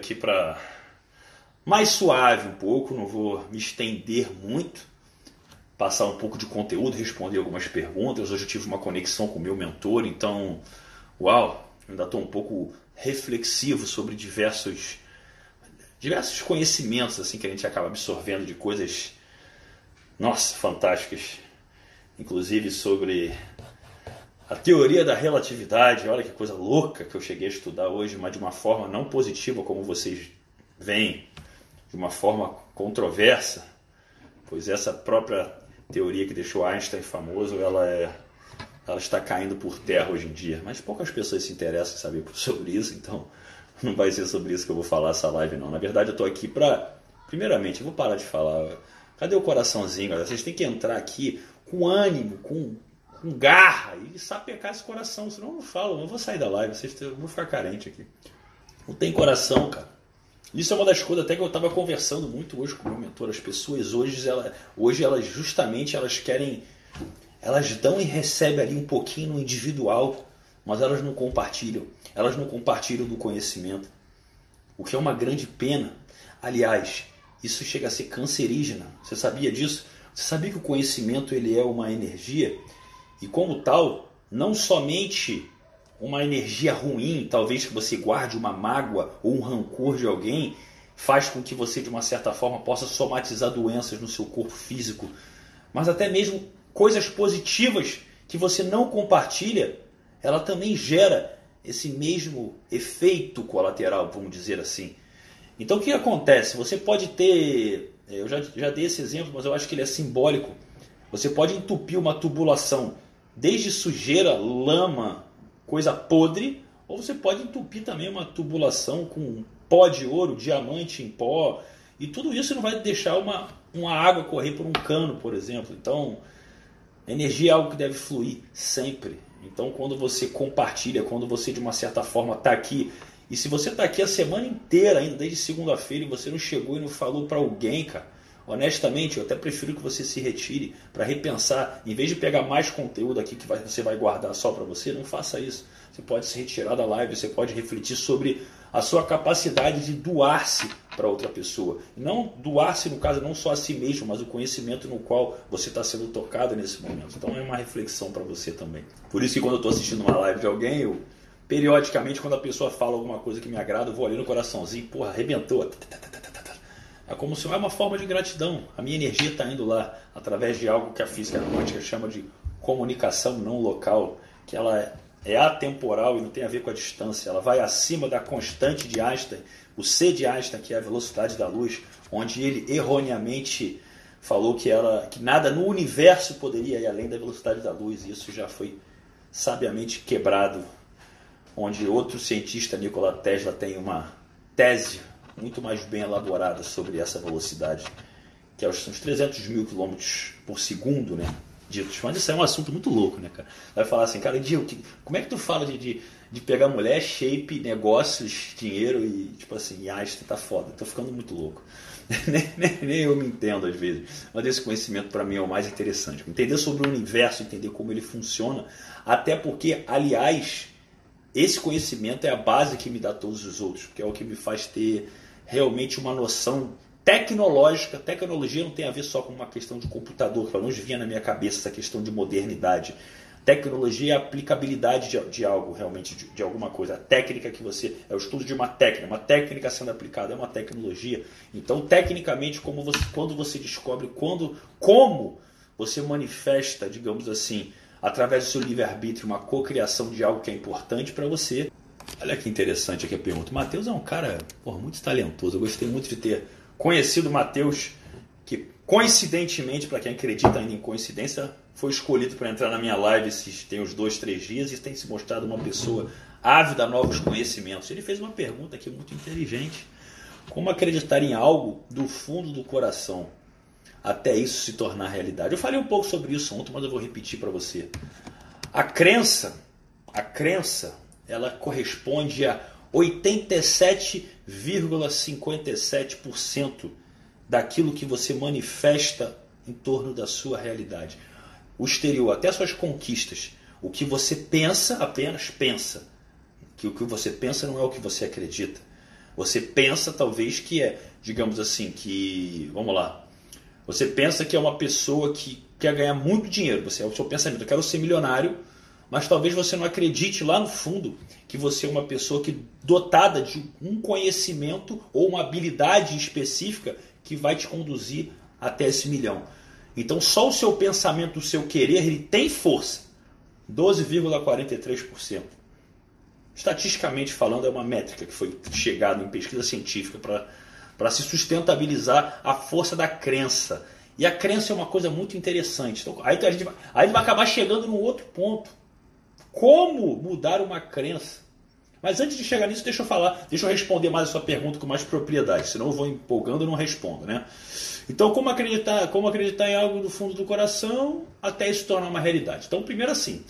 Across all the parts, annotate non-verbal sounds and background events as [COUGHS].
aqui para mais suave um pouco, não vou me estender muito, passar um pouco de conteúdo, responder algumas perguntas. Hoje eu tive uma conexão com o meu mentor, então, uau, ainda estou um pouco reflexivo sobre diversos diversos conhecimentos assim que a gente acaba absorvendo de coisas nossa, fantásticas. Inclusive sobre a teoria da relatividade, olha que coisa louca que eu cheguei a estudar hoje, mas de uma forma não positiva como vocês veem, de uma forma controversa, pois essa própria teoria que deixou Einstein famoso, ela é ela está caindo por terra hoje em dia, mas poucas pessoas se interessam em saber sobre isso, então [LAUGHS] não vai ser sobre isso que eu vou falar essa live não. Na verdade, eu estou aqui para primeiramente, eu vou parar de falar. Cadê o coraçãozinho? Vocês têm que entrar aqui com ânimo, com com garra e sapecar esse coração, senão eu não falo, não vou sair da live, vocês vão ficar carente aqui. Não tem coração, cara. Isso é uma das coisas até que eu estava conversando muito hoje com o meu mentor. As pessoas hoje, ela, hoje elas justamente elas querem, elas dão e recebem ali um pouquinho no individual, mas elas não compartilham. Elas não compartilham do conhecimento, o que é uma grande pena. Aliás, isso chega a ser cancerígena. Você sabia disso? Você sabia que o conhecimento ele é uma energia e como tal, não somente uma energia ruim, talvez que você guarde uma mágoa ou um rancor de alguém, faz com que você, de uma certa forma, possa somatizar doenças no seu corpo físico, mas até mesmo coisas positivas que você não compartilha, ela também gera esse mesmo efeito colateral, vamos dizer assim. Então o que acontece? Você pode ter, eu já, já dei esse exemplo, mas eu acho que ele é simbólico. Você pode entupir uma tubulação desde sujeira, lama, coisa podre, ou você pode entupir também uma tubulação com pó de ouro, diamante em pó, e tudo isso não vai deixar uma, uma água correr por um cano, por exemplo. Então, energia é algo que deve fluir sempre. Então, quando você compartilha, quando você de uma certa forma está aqui, e se você está aqui a semana inteira, ainda desde segunda-feira, e você não chegou e não falou para alguém, cara, honestamente, eu até prefiro que você se retire para repensar. Em vez de pegar mais conteúdo aqui que você vai guardar só para você, não faça isso. Você pode se retirar da live, você pode refletir sobre a sua capacidade de doar-se para outra pessoa. Não doar-se, no caso, não só a si mesmo, mas o conhecimento no qual você está sendo tocado nesse momento. Então é uma reflexão para você também. Por isso que quando eu estou assistindo uma live de alguém, eu periodicamente, quando a pessoa fala alguma coisa que me agrada, eu vou ali no coraçãozinho, porra, arrebentou. É como se é uma forma de gratidão. A minha energia está indo lá através de algo que a física quântica chama de comunicação não local, que ela é, atemporal e não tem a ver com a distância. Ela vai acima da constante de Einstein, o c de Einstein, que é a velocidade da luz, onde ele erroneamente falou que, ela, que nada no universo poderia ir além da velocidade da luz. E isso já foi sabiamente quebrado, onde outro cientista, Nikola Tesla, tem uma tese muito mais bem elaborada sobre essa velocidade, que é os 300 mil quilômetros por segundo, né? Ditos. Mas isso é um assunto muito louco, né, cara? Vai falar assim, cara, Dio, como é que tu fala de, de, de, pegar mulher, shape, negócios, dinheiro e, tipo assim, Einstein tá foda, tô ficando muito louco. [LAUGHS] nem, nem, nem, eu me entendo às vezes, mas esse conhecimento para mim é o mais interessante. Entender sobre o universo, entender como ele funciona, até porque, aliás, esse conhecimento é a base que me dá todos os outros, que é o que me faz ter realmente uma noção tecnológica. Tecnologia não tem a ver só com uma questão de computador, pelo menos vinha na minha cabeça essa questão de modernidade. Tecnologia é a aplicabilidade de, de algo, realmente, de, de, alguma coisa. A técnica que você. É o estudo de uma técnica. Uma técnica sendo aplicada é uma tecnologia. Então, tecnicamente, como você, quando você descobre quando, como você manifesta, digamos assim, através do seu livre-arbítrio, uma cocriação de algo que é importante para você, Olha que interessante aqui a pergunta. O Matheus é um cara porra, muito talentoso. Eu gostei muito de ter conhecido o Matheus, que coincidentemente, para quem acredita ainda em coincidência, foi escolhido para entrar na minha live esses, tem uns dois, três dias e tem se mostrado uma pessoa ávida a novos conhecimentos. Ele fez uma pergunta aqui muito inteligente. Como acreditar em algo do fundo do coração até isso se tornar realidade? Eu falei um pouco sobre isso ontem, mas eu vou repetir para você. A crença, a crença ela corresponde a 87,57% daquilo que você manifesta em torno da sua realidade. O exterior, até suas conquistas. O que você pensa, apenas pensa. Que o que você pensa não é o que você acredita. Você pensa talvez que é, digamos assim, que. Vamos lá. Você pensa que é uma pessoa que quer ganhar muito dinheiro. Você é o seu pensamento, eu quero ser milionário, mas talvez você não acredite lá no fundo que você é uma pessoa que dotada de um conhecimento ou uma habilidade específica que vai te conduzir até esse milhão. Então só o seu pensamento, o seu querer, ele tem força. 12,43%. Estatisticamente falando, é uma métrica que foi chegada em pesquisa científica para se sustentabilizar a força da crença. E a crença é uma coisa muito interessante. Então, aí, a gente vai, aí vai acabar chegando num outro ponto. Como mudar uma crença? Mas antes de chegar nisso, deixa eu falar, deixa eu responder mais a sua pergunta com mais propriedade, senão eu vou empolgando e não respondo, né? Então, como acreditar, como acreditar em algo do fundo do coração até isso tornar uma realidade? Então, primeiro assim,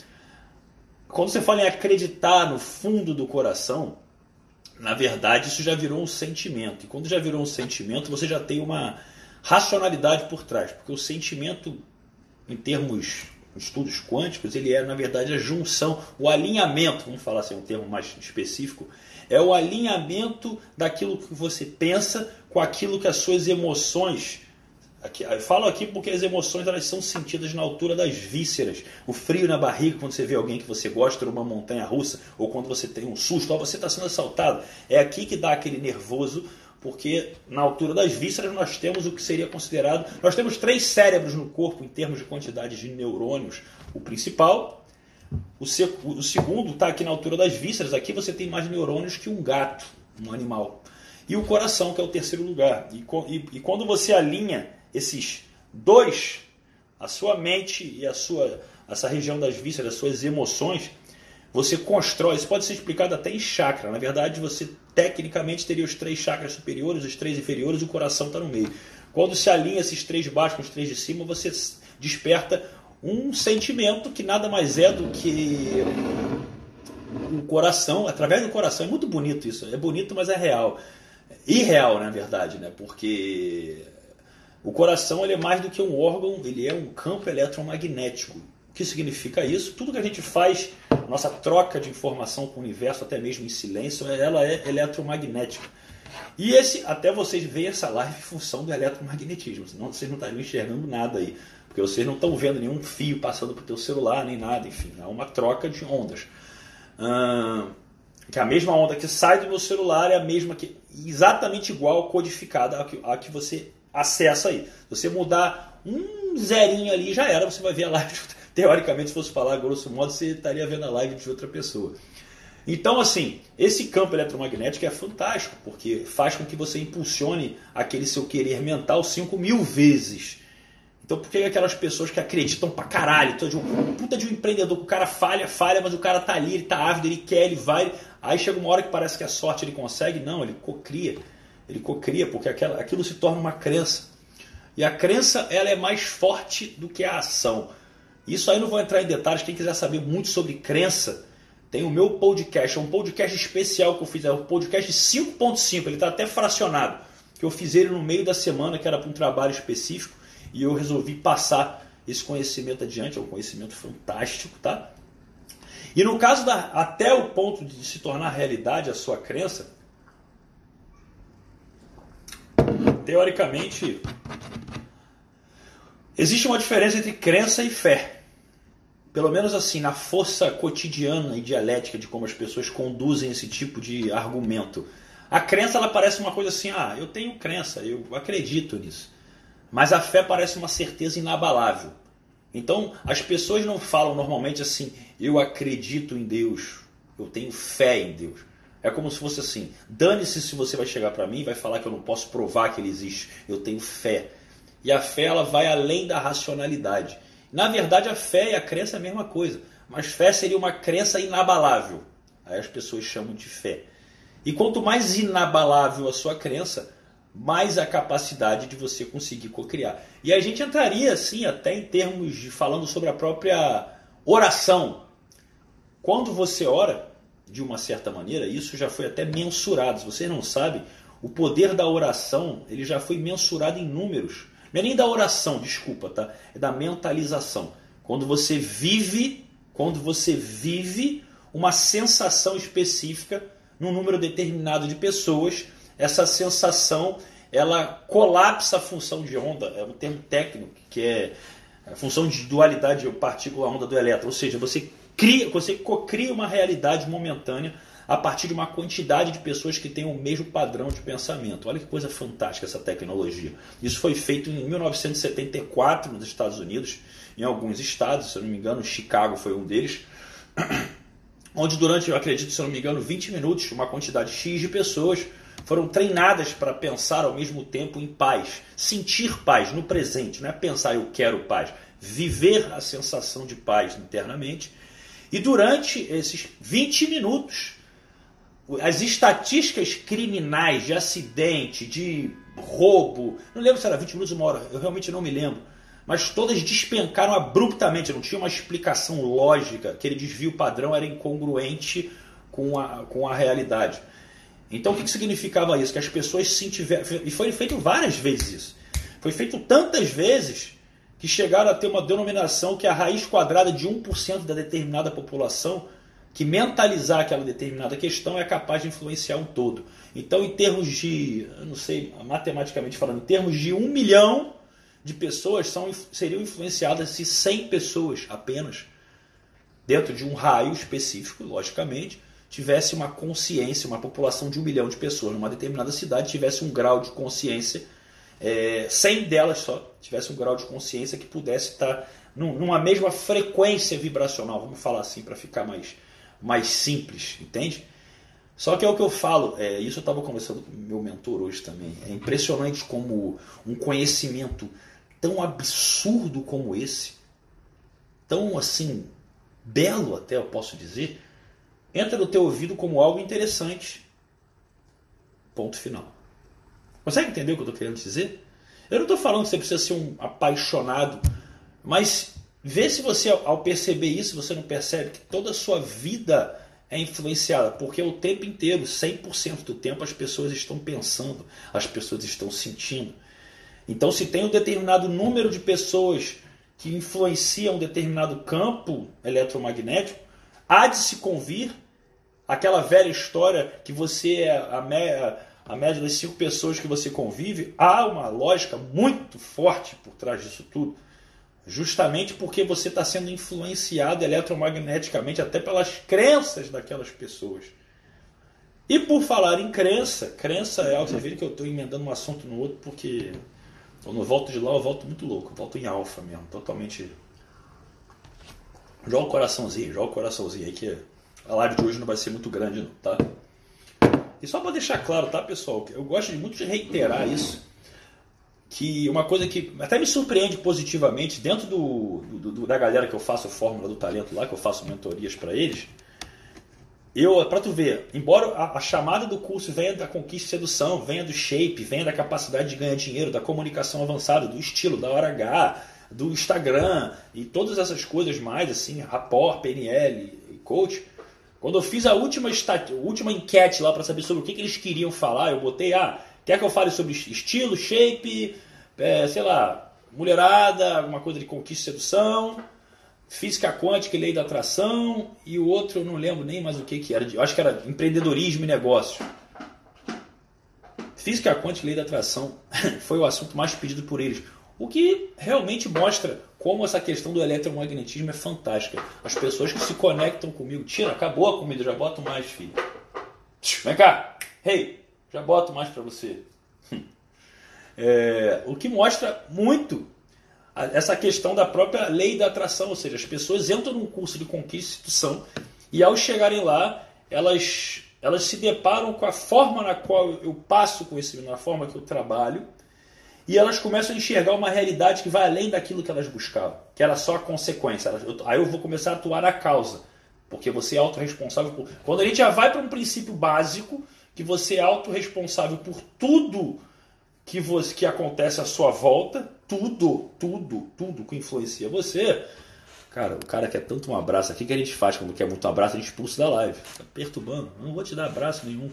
quando você fala em acreditar no fundo do coração, na verdade isso já virou um sentimento. E quando já virou um sentimento, você já tem uma racionalidade por trás, porque o sentimento, em termos estudos quânticos, ele é na verdade a junção, o alinhamento, vamos falar assim um termo mais específico, é o alinhamento daquilo que você pensa com aquilo que as suas emoções Aqui, eu falo aqui porque as emoções elas são sentidas na altura das vísceras. O frio na barriga quando você vê alguém que você gosta numa montanha russa, ou quando você tem um susto, ou você está sendo assaltado. É aqui que dá aquele nervoso, porque na altura das vísceras nós temos o que seria considerado. Nós temos três cérebros no corpo em termos de quantidade de neurônios. O principal, o, o segundo está aqui na altura das vísceras. Aqui você tem mais neurônios que um gato, um animal. E o coração, que é o terceiro lugar. E, e, e quando você alinha esses dois, a sua mente e a sua essa região das vísceras, as suas emoções, você constrói, isso pode ser explicado até em chakra. Na verdade, você tecnicamente teria os três chakras superiores, os três inferiores e o coração está no meio. Quando se alinha esses três baixos com os três de cima, você desperta um sentimento que nada mais é do que o coração, através do coração. É muito bonito isso. É bonito, mas é real. Irreal, na verdade, né? Porque o coração ele é mais do que um órgão, ele é um campo eletromagnético. O que significa isso? Tudo que a gente faz, nossa troca de informação com o universo, até mesmo em silêncio, ela é eletromagnética. E esse, até vocês veem essa live em função do eletromagnetismo, senão vocês não estariam enxergando nada aí. Porque vocês não estão vendo nenhum fio passando para o teu celular, nem nada, enfim, é uma troca de ondas. Hum, que a mesma onda que sai do meu celular é a mesma que exatamente igual codificada à que, à que você acesso aí. Se você mudar um zerinho ali, já era, você vai ver a live. Teoricamente, se fosse falar grosso modo, você estaria vendo a live de outra pessoa. Então, assim, esse campo eletromagnético é fantástico, porque faz com que você impulsione aquele seu querer mental 5 mil vezes. Então, por que aquelas pessoas que acreditam pra caralho, de um puta de um empreendedor, o cara falha, falha, mas o cara tá ali, ele tá ávido, ele quer, ele vai. Aí chega uma hora que parece que a sorte ele consegue, não, ele cocria. Ele cocria, porque aquela, aquilo se torna uma crença. E a crença ela é mais forte do que a ação. Isso aí não vou entrar em detalhes. Quem quiser saber muito sobre crença, tem o meu podcast. É um podcast especial que eu fiz. É o podcast 5.5. Ele está até fracionado. Que eu fiz ele no meio da semana, que era para um trabalho específico. E eu resolvi passar esse conhecimento adiante. É um conhecimento fantástico, tá? E no caso da até o ponto de se tornar realidade a sua crença, teoricamente, existe uma diferença entre crença e fé. Pelo menos assim, na força cotidiana e dialética de como as pessoas conduzem esse tipo de argumento. A crença ela parece uma coisa assim, ah, eu tenho crença, eu acredito nisso. Mas a fé parece uma certeza inabalável. Então, as pessoas não falam normalmente assim, eu acredito em Deus, eu tenho fé em Deus. É como se fosse assim: dane-se se você vai chegar para mim e vai falar que eu não posso provar que ele existe. Eu tenho fé. E a fé ela vai além da racionalidade. Na verdade, a fé e a crença é a mesma coisa. Mas fé seria uma crença inabalável. Aí as pessoas chamam de fé. E quanto mais inabalável a sua crença, mais a capacidade de você conseguir cocriar. E a gente entraria assim até em termos de falando sobre a própria oração. Quando você ora, de uma certa maneira, isso já foi até mensurado. Se você não sabe, o poder da oração ele já foi mensurado em números. Não é nem da oração, desculpa, tá? É da mentalização. Quando você vive, quando você vive uma sensação específica num número determinado de pessoas, essa sensação ela colapsa a função de onda, é um termo técnico que é a função de dualidade partícula-onda do elétron, ou seja, você cria, você cria uma realidade momentânea a partir de uma quantidade de pessoas que têm o mesmo padrão de pensamento. Olha que coisa fantástica essa tecnologia. Isso foi feito em 1974 nos Estados Unidos, em alguns estados, se eu não me engano, Chicago foi um deles, [CLEARS THROAT] onde durante, eu acredito, se eu não me engano, 20 minutos, uma quantidade X de pessoas foram treinadas para pensar ao mesmo tempo em paz, sentir paz no presente, não é pensar eu quero paz, viver a sensação de paz internamente. E durante esses 20 minutos, as estatísticas criminais de acidente, de roubo, não lembro se era 20 minutos ou uma hora, eu realmente não me lembro, mas todas despencaram abruptamente, não tinha uma explicação lógica, aquele desvio padrão era incongruente com a, com a realidade. Então o que, que significava isso? Que as pessoas se tiveram. E foi feito várias vezes isso. Foi feito tantas vezes que chegaram a ter uma denominação que é a raiz quadrada de 1% da determinada população que mentalizar aquela determinada questão é capaz de influenciar um todo. Então, em termos de, não sei, matematicamente falando, em termos de um milhão de pessoas são, seriam influenciadas se 100 pessoas apenas, dentro de um raio específico, logicamente, tivesse uma consciência, uma população de um milhão de pessoas numa determinada cidade tivesse um grau de consciência, é, 100 delas só, tivesse um grau de consciência que pudesse estar numa mesma frequência vibracional, vamos falar assim para ficar mais mais simples, entende? Só que é o que eu falo, é, isso eu estava conversando com meu mentor hoje também. É impressionante como um conhecimento tão absurdo como esse, tão assim, belo até eu posso dizer, entra no teu ouvido como algo interessante. Ponto final. Consegue entender o que eu estou querendo dizer? Eu não estou falando que você precisa ser um apaixonado, mas Vê se você, ao perceber isso, você não percebe que toda a sua vida é influenciada, porque o tempo inteiro, 100% do tempo, as pessoas estão pensando, as pessoas estão sentindo. Então, se tem um determinado número de pessoas que influenciam um determinado campo eletromagnético, há de se convir aquela velha história que você é a, a média das cinco pessoas que você convive, há uma lógica muito forte por trás disso tudo justamente porque você está sendo influenciado eletromagneticamente até pelas crenças daquelas pessoas. E por falar em crença, crença é algo, que eu estou emendando um assunto no outro, porque eu volto de lá eu volto muito louco, eu volto em alfa mesmo, totalmente. Joga o coraçãozinho, joga o coraçãozinho aí que a live de hoje não vai ser muito grande, não, tá? E só para deixar claro, tá, pessoal? Eu gosto muito de reiterar isso que uma coisa que até me surpreende positivamente dentro do, do, do da galera que eu faço fórmula do talento lá, que eu faço mentorias para eles, eu para tu ver, embora a, a, chamada do curso venha da conquista e sedução, venha do shape, venha da capacidade de ganhar dinheiro, da comunicação avançada, do estilo, da hora H, do Instagram e todas essas coisas mais assim, rapport, PNL e coach, quando eu fiz a última, última enquete lá para saber sobre o que, que eles queriam falar, eu botei ah Quer que eu fale sobre estilo, shape, é, sei lá, mulherada, alguma coisa de conquista e sedução, física quântica e lei da atração, e o outro eu não lembro nem mais o que, que era. Eu acho que era empreendedorismo e negócio. Física quântica e lei da atração [LAUGHS] foi o assunto mais pedido por eles. O que realmente mostra como essa questão do eletromagnetismo é fantástica. As pessoas que se conectam comigo, tira, acabou a comida, já boto mais, filho. Vem cá, hey, já boto mais para você. [LAUGHS] É, o que mostra muito essa questão da própria lei da atração, ou seja, as pessoas entram num curso de conquista e instituição e ao chegarem lá, elas, elas se deparam com a forma na qual eu passo conhecimento, na forma que eu trabalho, e elas começam a enxergar uma realidade que vai além daquilo que elas buscavam, que era só a consequência. Aí eu vou começar a atuar na causa, porque você é autorresponsável. Quando a gente já vai para um princípio básico, que você é autorresponsável por tudo que, você, que acontece à sua volta, tudo, tudo, tudo que influencia você. Cara, o cara quer tanto um abraço aqui que a gente faz quando quer muito abraço, a gente expulsa da live. Tá perturbando. Não vou te dar abraço nenhum.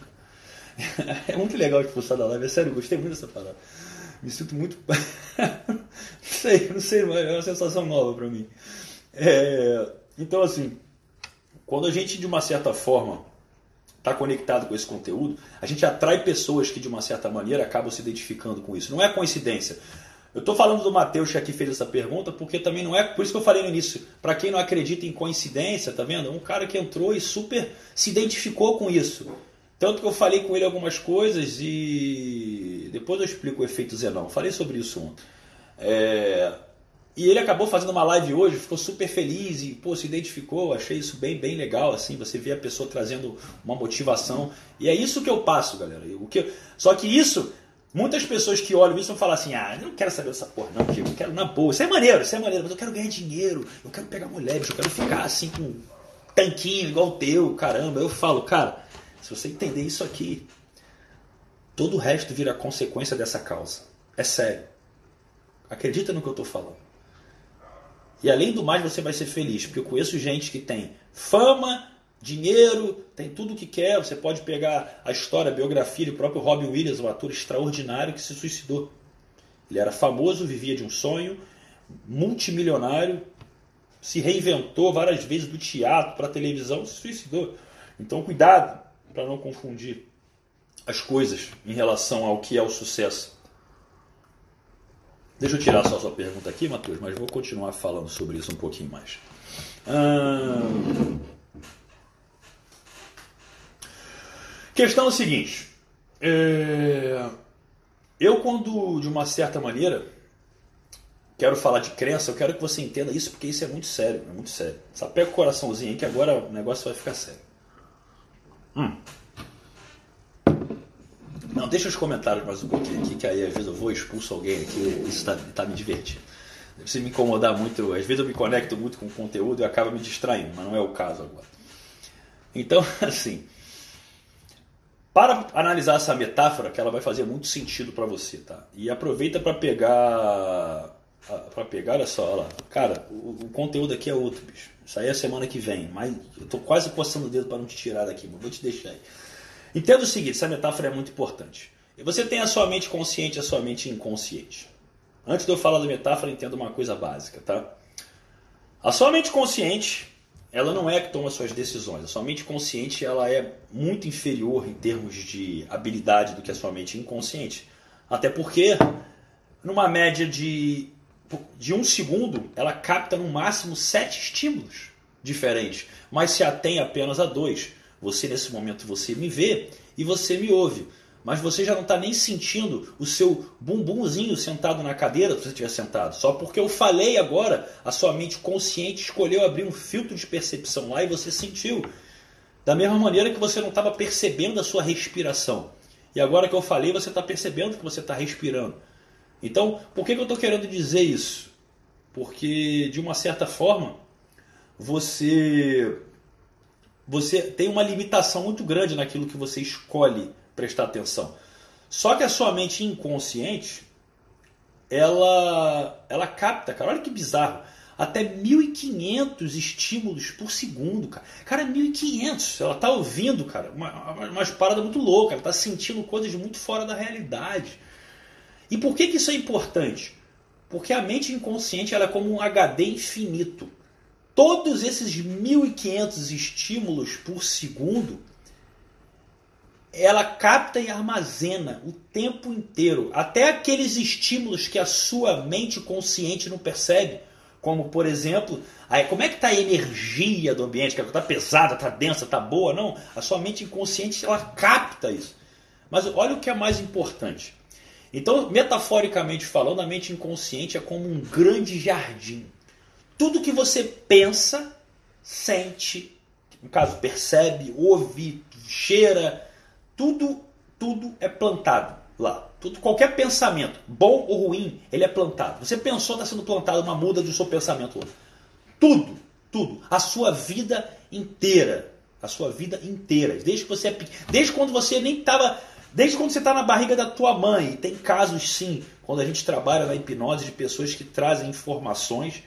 [LAUGHS] É muito legal expulsar da live, é sério, gostei muito dessa parada. Me sinto muito. [LAUGHS] não sei, não sei, mas é uma sensação nova para mim. É... Então, assim, quando a gente, de uma certa forma, está conectado com esse conteúdo, a gente atrai pessoas que de uma certa maneira acabam se identificando com isso. Não é coincidência. Eu estou falando do Matheus que aqui fez essa pergunta, porque também não é. Por isso que eu falei no início. Para quem não acredita em coincidência, tá vendo? Um cara que entrou e super se identificou com isso. Tanto que eu falei com ele algumas coisas e depois eu explico o efeito Zenão. Falei sobre isso ontem. É... E ele acabou fazendo uma live hoje, ficou super feliz e pô, se identificou. Achei isso bem, bem legal. assim Você vê a pessoa trazendo uma motivação. E é isso que eu passo, galera. O que... Só que isso Muitas pessoas que olham isso vão falar assim: ah, não quero saber dessa porra, não, eu quero na boa. Isso é maneiro, isso é maneiro, mas eu quero ganhar dinheiro, eu quero pegar mulher, eu quero ficar assim com um tanquinho igual o teu, caramba. Eu falo, cara, se você entender isso aqui, todo o resto vira consequência dessa causa. É sério. Acredita no que eu estou falando. E além do mais, você vai ser feliz, porque eu conheço gente que tem fama, dinheiro, tem tudo o que quer. Você pode pegar a história, a biografia do próprio Robin Williams, um ator extraordinário que se suicidou. Ele era famoso, vivia de um sonho, multimilionário, se reinventou várias vezes do teatro para a televisão, se suicidou. Então, cuidado para não confundir as coisas em relação ao que é o sucesso. Deixa eu tirar só sua pergunta aqui, Matheus, mas vou continuar falando sobre isso um pouquinho mais. Hum... Questão é o seguinte. É... Eu, quando, de uma certa maneira, quero falar de crença, eu quero que você entenda isso, porque isso é muito sério. É muito sério. Só pega o coraçãozinho aí, que agora o negócio vai ficar sério. Hum. Não, deixa os comentários mais um pouquinho aqui, que aí às vezes eu vou expulso alguém aqui, isso está tá me divertindo. Se me incomodar muito, às vezes eu me conecto muito com o conteúdo e acaba me distraindo, mas não é o caso agora. Então, [LAUGHS] assim, para analisar essa metáfora, que ela vai fazer muito sentido para você, tá? E aproveita para pegar para pegar, olha só, olha lá. Cara, o, o, conteúdo aqui é outro, bicho. Isso aí é semana que vem, mas eu tô quase postando o dedo para não te tirar daqui, mas vou te deixar aí. Entenda o seguinte, essa metáfora é muito importante. Você tem a sua mente consciente e a sua mente inconsciente. Antes de eu falar da metáfora, entenda uma coisa básica, tá? A sua mente consciente ela não é que toma suas decisões. A sua mente consciente ela é muito inferior em termos de habilidade do que a sua mente inconsciente. Até porque, numa média de, de um segundo, ela capta no máximo sete estímulos diferentes, mas se atém apenas a dois. Você, nesse momento, você me vê e você me ouve mas você já não está nem sentindo o seu bumbumzinho sentado na cadeira se você estiver sentado. Só porque eu falei agora, a sua mente consciente escolheu abrir um filtro de percepção lá e você sentiu. Da mesma maneira que você não estava percebendo a sua respiração. E agora que eu falei, você está percebendo que você está respirando. Então, por que, que eu estou querendo dizer isso? Porque, de uma certa forma, você, você tem uma limitação muito grande naquilo que você escolhe prestar atenção. Só que a sua mente inconsciente, ela, ela capta, cara, olha que bizarro, até 1500 estímulos por segundo, cara. Cara, 1500, ela tá ouvindo, cara, uma, umas paradas muito loucas, ela tá sentindo coisas muito fora da realidade. E por que, que isso é importante? Porque a mente inconsciente ela é como um HD infinito. Todos esses 1500 estímulos por segundo ela capta e armazena o tempo inteiro, até aqueles estímulos que a sua mente consciente não percebe, como por exemplo, aí, como é que está a energia do ambiente, está pesada, está densa, está boa, não, a sua mente inconsciente ela capta isso. Mas olha o que é mais importante. Então, metaforicamente falando, a mente inconsciente é como um grande jardim. Tudo que você pensa, sente, no caso percebe, ouve, cheira, tudo, tudo é plantado lá. Tudo, qualquer pensamento, bom ou ruim, ele é plantado. Você pensou, está sendo plantado uma muda do seu pensamento lá. Tudo, tudo. A sua vida inteira. A sua vida inteira. Desde que você é Desde quando você nem estava. Desde quando você está na barriga da tua mãe. Tem casos sim, quando a gente trabalha na hipnose de pessoas que trazem informações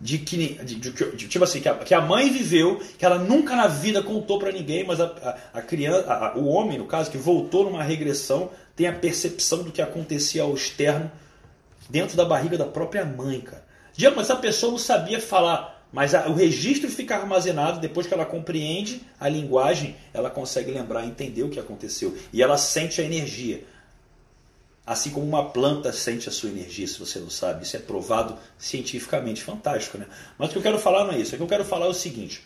de que, de, de, de, tipo assim, que a, que a, mãe viveu, que ela nunca na vida contou para ninguém, mas a, a, a criança, a, o homem, no caso, que voltou numa regressão, tem a percepção do que acontecia ao externo dentro da barriga da própria mãe, cara. Diego, mas a pessoa não sabia falar mas o registro fica armazenado depois que ela compreende a linguagem, ela consegue lembrar, entender o que aconteceu e ela sente a energia. Assim como uma planta sente a sua energia, se você não sabe, isso é provado cientificamente, fantástico, né? Mas o que eu quero falar não é isso, o que eu quero falar é o seguinte: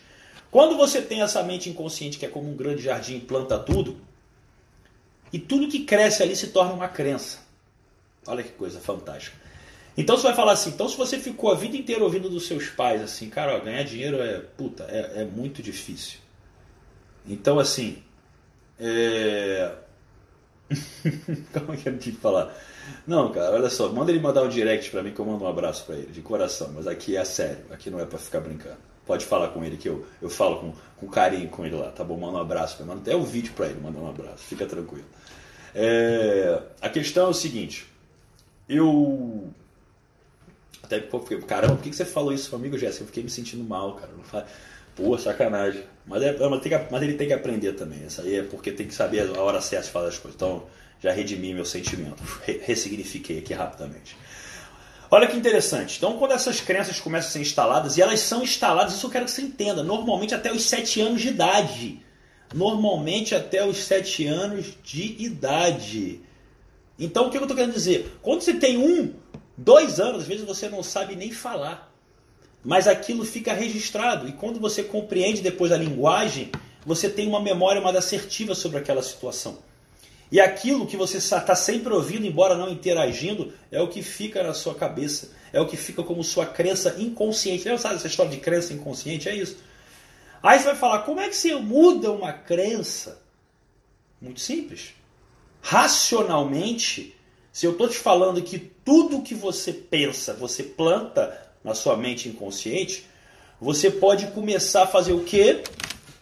quando você tem essa mente inconsciente que é como um grande jardim, planta tudo, e tudo que cresce ali se torna uma crença. Olha que coisa fantástica. Então você vai falar assim, então se você ficou a vida inteira ouvindo dos seus pais assim, cara, ó, ganhar dinheiro é puta, é, é muito difícil. Então assim, é... [LAUGHS] como é que eu tive que falar? Não, cara, olha só, manda ele mandar um direct pra mim que eu mando um abraço pra ele, de coração, mas aqui é sério, aqui não é pra ficar brincando. Pode falar com ele que eu, eu falo com, com carinho com ele lá, tá bom? Manda um abraço, manda até o um vídeo pra ele, manda um abraço, fica tranquilo. É... A questão é o seguinte, eu até porque, caramba, por que você falou isso comigo, Jéssica? Eu fiquei me sentindo mal, cara. Pô, sacanagem. Mas, é, mas, que, mas, ele tem que aprender também. Isso aí é porque tem que saber a hora certa de falar as coisas. Então, já redimi meu sentimento. Re ressignifiquei aqui rapidamente. Olha que interessante. Então, quando essas crenças começam a ser instaladas, e elas são instaladas, isso eu quero que você entenda, normalmente até os 7 anos de idade. Normalmente até os 7 anos de idade. Então, o que eu estou querendo dizer? Quando você tem um Dois anos, às vezes você não sabe nem falar. Mas aquilo fica registrado. E quando você compreende depois a linguagem, você tem uma memória mais assertiva sobre aquela situação. E aquilo que você está sempre ouvindo, embora não interagindo, é o que fica na sua cabeça. É o que fica como sua crença inconsciente. Lembra sabe, essa história de crença inconsciente? É isso. Aí você vai falar, como é que você muda uma crença? Muito simples. Racionalmente, se eu estou te falando que tudo que você pensa, você planta na sua mente inconsciente, você pode começar a fazer o quê?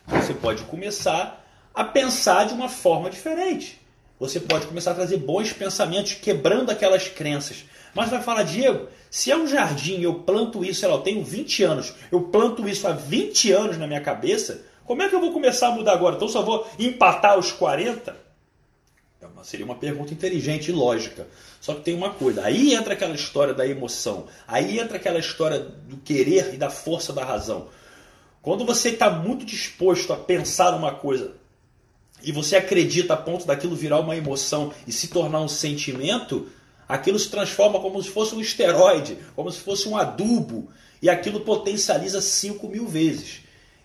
Você pode começar a pensar de uma forma diferente. Você pode começar a trazer bons pensamentos, quebrando aquelas crenças. Mas vai falar, Diego, se é um jardim eu planto isso, eu tenho 20 anos, eu planto isso há 20 anos na minha cabeça, como é que eu vou começar a mudar agora? Então só vou empatar os 40? É seria uma pergunta inteligente e lógica. Só que tem uma coisa, aí entra aquela história da emoção, aí entra aquela história do querer e da força da razão. Quando você está muito disposto a pensar uma coisa e você acredita a ponto daquilo virar uma emoção e se tornar um sentimento, aquilo se transforma como se fosse um esteroide, como se fosse um adubo, e aquilo potencializa 5 mil vezes.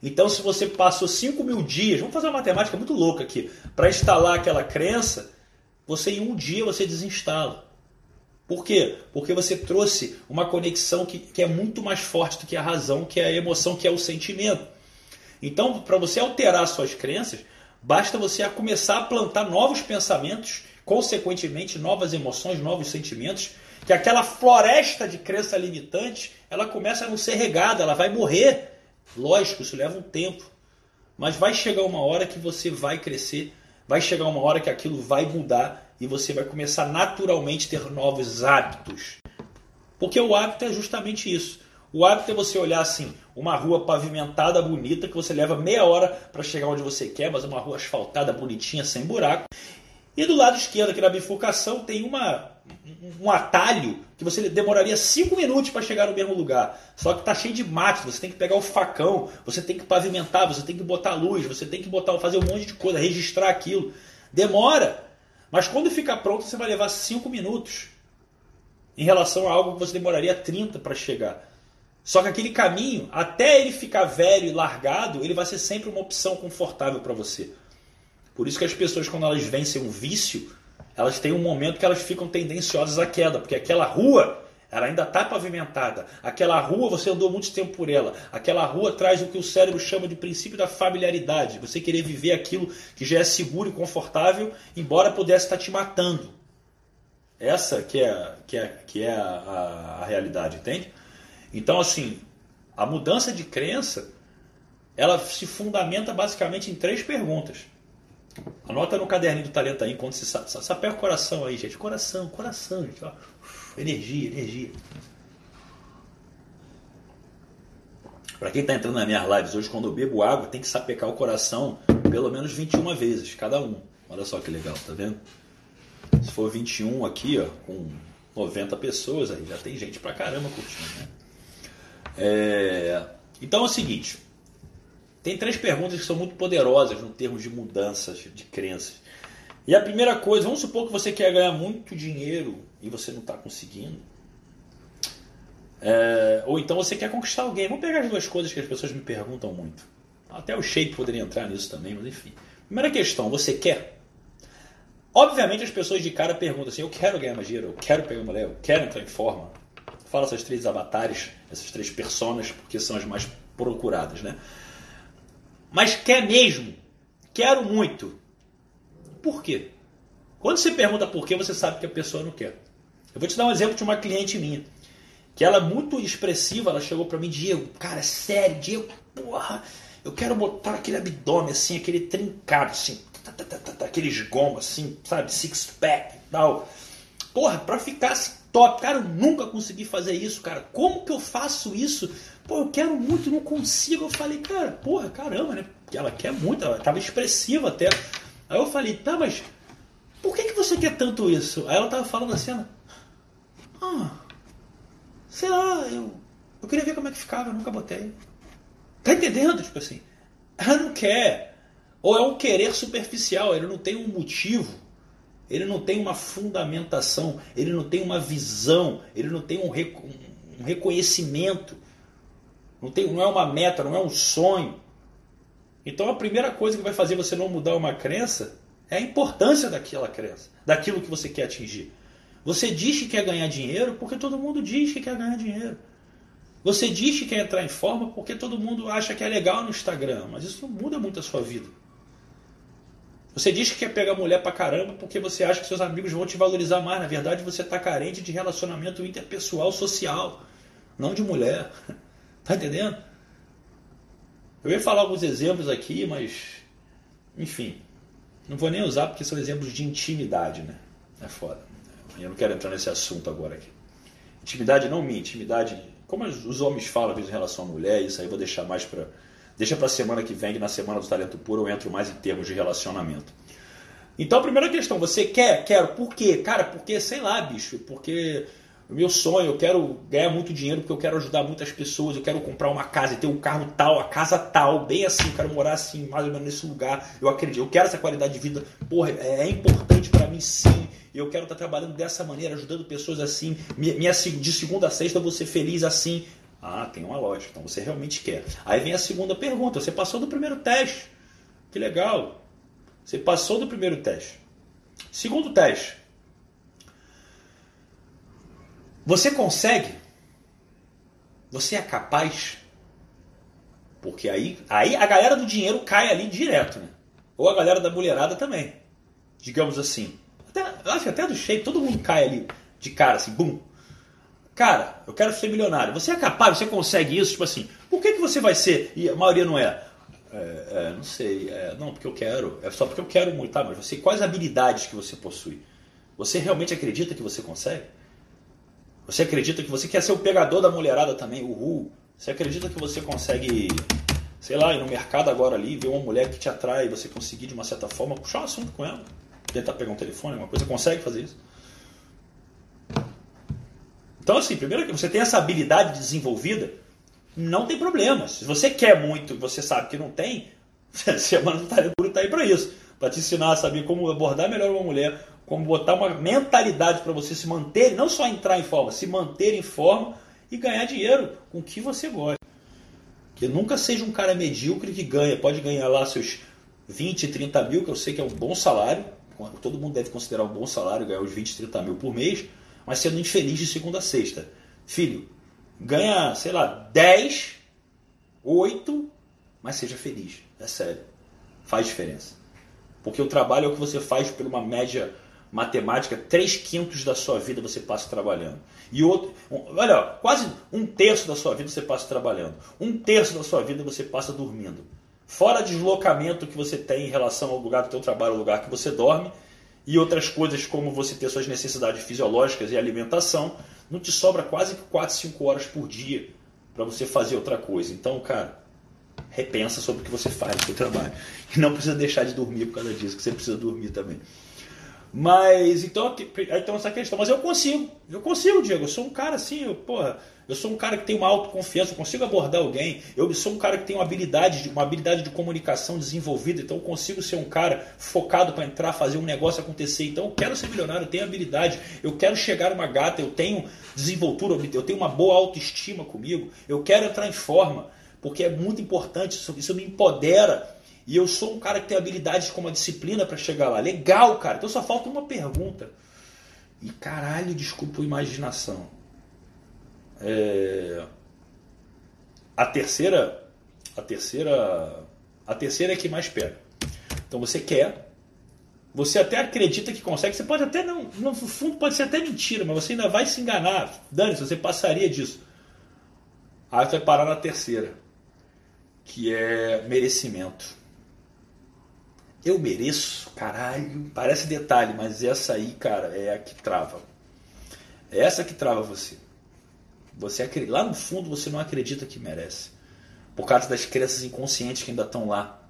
Então, se você passou 5 mil dias, vamos fazer uma matemática muito louca aqui, para instalar aquela crença, você em um dia você desinstala. Por quê? Porque você trouxe uma conexão que, que é muito mais forte do que a razão, que é a emoção, que é o sentimento. Então, para você alterar suas crenças, basta você começar a plantar novos pensamentos, consequentemente novas emoções, novos sentimentos, que aquela floresta de crença limitante, ela começa a não ser regada, ela vai morrer Lógico, isso leva um tempo. Mas vai chegar uma hora que você vai crescer, vai chegar uma hora que aquilo vai mudar e você vai começar naturalmente a ter novos hábitos. Porque o hábito é justamente isso. O hábito é você olhar assim, uma rua pavimentada, bonita, que você leva meia hora para chegar onde você quer, mas uma rua asfaltada, bonitinha, sem buraco. E do lado esquerdo, aqui na bifurcação, tem uma um atalho que você demoraria 5 minutos para chegar no mesmo lugar. Só que está cheio de matos, você tem que pegar o facão, você tem que pavimentar, você tem que botar luz, você tem que botar, fazer um monte de coisa, registrar aquilo. Demora. Mas quando ficar pronto, você vai levar 5 minutos. Em relação a algo que você demoraria 30 para chegar. Só que aquele caminho, até ele ficar velho e largado, ele vai ser sempre uma opção confortável para você. Por isso que as pessoas, quando elas vencem um vício, elas têm um momento que elas ficam tendenciosas à queda, porque aquela rua ela ainda está pavimentada. Aquela rua você andou muito tempo por ela. Aquela rua traz o que o cérebro chama de princípio da familiaridade. Você querer viver aquilo que já é seguro e confortável, embora pudesse estar te matando. Essa que é, que é, que é a, a, a realidade, entende? Então, assim, a mudança de crença ela se fundamenta basicamente em três perguntas. Anota no caderninho do talento aí, quando você sapeia o coração aí, gente. Coração, coração, gente. Energia, energia. Para quem está entrando nas minhas lives hoje, quando eu bebo água, tem que sapecar o coração pelo menos 21 vezes, cada um. Olha só que legal, tá vendo? Se for 21 aqui, ó, com 90 pessoas, aí já tem gente pra caramba curtindo, né? É... Então é o seguinte: tem três perguntas que são muito poderosas no termos de mudanças de crenças. E a primeira coisa, vamos supor que você quer ganhar muito dinheiro e você não está conseguindo. É, ou então você quer conquistar alguém. Vamos pegar as duas coisas que as pessoas me perguntam muito. Até o shape poderia entrar nisso também, mas enfim. Primeira questão, você quer? Obviamente as pessoas de cara perguntam assim: eu quero ganhar mais dinheiro, eu quero pegar mulher, eu quero entrar em forma. Fala essas três avatares, essas três personas, porque são as mais procuradas, né? Mas quer mesmo? Quero muito. Por quê? Quando você pergunta por quê, você sabe que a pessoa não quer. Eu vou te dar um exemplo de uma cliente minha que ela é muito expressiva, ela chegou para mim, Diego, cara, sério, Diego, porra, eu quero botar aquele abdômen assim, aquele trincado assim, aqueles gomos assim, sabe, six pack e tal. Porra, pra ficar top, cara, eu nunca consegui fazer isso, cara. Como que eu faço isso? Pô, eu quero muito, não consigo. Eu falei, cara, porra, caramba, né? Ela quer muito, ela tava expressiva até. Aí eu falei, tá, mas por que, que você quer tanto isso? Aí ela tava falando assim, ah, sei lá, eu, eu queria ver como é que ficava, eu nunca botei. Tá entendendo? Tipo assim, ela não quer. Ou é um querer superficial, ele não tem um motivo, ele não tem uma fundamentação, ele não tem uma visão, ele não tem um, um reconhecimento, não, tem, não é uma meta, não é um sonho. Então a primeira coisa que vai fazer você não mudar uma crença é a importância daquela crença, daquilo que você quer atingir. Você diz que quer ganhar dinheiro porque todo mundo diz que quer ganhar dinheiro. Você diz que quer entrar em forma porque todo mundo acha que é legal no Instagram, mas isso não muda muito a sua vida. Você diz que quer pegar mulher pra caramba porque você acha que seus amigos vão te valorizar mais. Na verdade, você está carente de relacionamento interpessoal social, não de mulher. Tá entendendo? Eu ia falar alguns exemplos aqui, mas enfim, não vou nem usar porque são exemplos de intimidade, né? É foda. Eu não quero entrar nesse assunto agora aqui. Intimidade não minha, intimidade, como os homens falam às vezes, em relação à mulher, isso aí eu vou deixar mais para Deixa para semana que vem, que na semana do talento puro eu entro mais em termos de relacionamento. Então, primeira questão, você quer? Quero. Por quê? Cara, porque, sei lá, bicho, porque o meu sonho, eu quero ganhar muito dinheiro porque eu quero ajudar muitas pessoas, eu quero comprar uma casa e ter um carro tal, a casa tal, bem assim, eu quero morar assim, mais ou menos nesse lugar. Eu acredito, eu quero essa qualidade de vida. Porra, é, é importante para mim sim eu quero estar trabalhando dessa maneira, ajudando pessoas assim. Minha, de segunda a sexta eu vou ser feliz assim. Ah, tem uma lógica, então você realmente quer. Aí vem a segunda pergunta: você passou do primeiro teste. Que legal. Você passou do primeiro teste. Segundo teste. Você consegue? Você é capaz? Porque aí, aí a galera do dinheiro cai ali direto, né? Ou a galera da mulherada também. Digamos assim até, acho que até do shape, todo mundo cai ali de cara, assim, bum. Cara, eu quero ser milionário. Você é capaz, você consegue isso? Tipo assim, por que, que você vai ser? E a maioria não é. é, é não sei, é, não, porque eu quero. É só porque eu quero muito. Tá, mas você, quais habilidades que você possui? Você realmente acredita que você consegue? Você acredita que você quer ser o pegador da mulherada também? Uhul. Você acredita que você consegue, sei lá, ir no mercado agora ali, ver uma mulher que te atrai e você conseguir de uma certa forma puxar um assunto com ela? tentar pegar um telefone, alguma coisa, consegue fazer isso. Então, assim, primeiro que você tem essa habilidade desenvolvida, não tem problema. Se você quer muito você sabe que não tem, [LAUGHS] Semana do Talento está aí para isso. Para te ensinar a saber como abordar melhor uma mulher, como botar uma mentalidade para você se manter, não só entrar em forma, se manter em forma e ganhar dinheiro com o que você gosta. Que nunca seja um cara medíocre que ganha, pode ganhar lá seus 20, 30 mil, que eu sei que é um bom salário, todo mundo deve considerar um bom salário, ganhar uns 20, 30 mil por mês, mas sendo infeliz de segunda a sexta. Filho, ganha, sei lá, 10, 8, mas seja feliz. É sério. Faz diferença. Porque o trabalho é o que você faz por uma média matemática, 3 quintos da sua vida você passa trabalhando. E outro, olha, quase um terço da sua vida você passa trabalhando. Um terço da sua vida você passa dormindo. Fora deslocamento que você tem em relação ao lugar do teu trabalho, ao lugar que você dorme, e outras coisas como você ter suas necessidades fisiológicas e alimentação, não te sobra quase 4, 5 horas por dia para você fazer outra coisa. Então, cara, repensa sobre o que você faz no seu trabalho. E não precisa deixar de dormir por causa disso, que você precisa dormir também. Mas então, então essa questão, mas eu consigo, eu consigo, Diego. Eu sou um cara assim, eu, porra, eu sou um cara que tem uma autoconfiança, eu consigo abordar alguém. Eu sou um cara que tem uma habilidade, uma habilidade de comunicação desenvolvida, então eu consigo ser um cara focado para entrar, fazer um negócio acontecer. Então eu quero ser milionário, eu tenho habilidade, eu quero chegar numa gata, eu tenho desenvoltura, eu tenho uma boa autoestima comigo, eu quero entrar em forma, porque é muito importante, isso, isso me empodera e eu sou um cara que tem habilidades como a disciplina para chegar lá. Legal, cara. Então só falta uma pergunta. E caralho, desculpa a imaginação. É... A terceira, a terceira, a terceira é que mais pega. Então você quer, você até acredita que consegue, você pode até não, no fundo pode ser até mentira, mas você ainda vai se enganar. Dane-se, você passaria disso. Aí você vai parar na terceira, que é merecimento. Eu mereço, caralho. Parece detalhe, mas essa aí, cara, é a que trava. É essa que trava você. Você lá no fundo você não acredita que merece. Por causa das crenças inconscientes que ainda estão lá.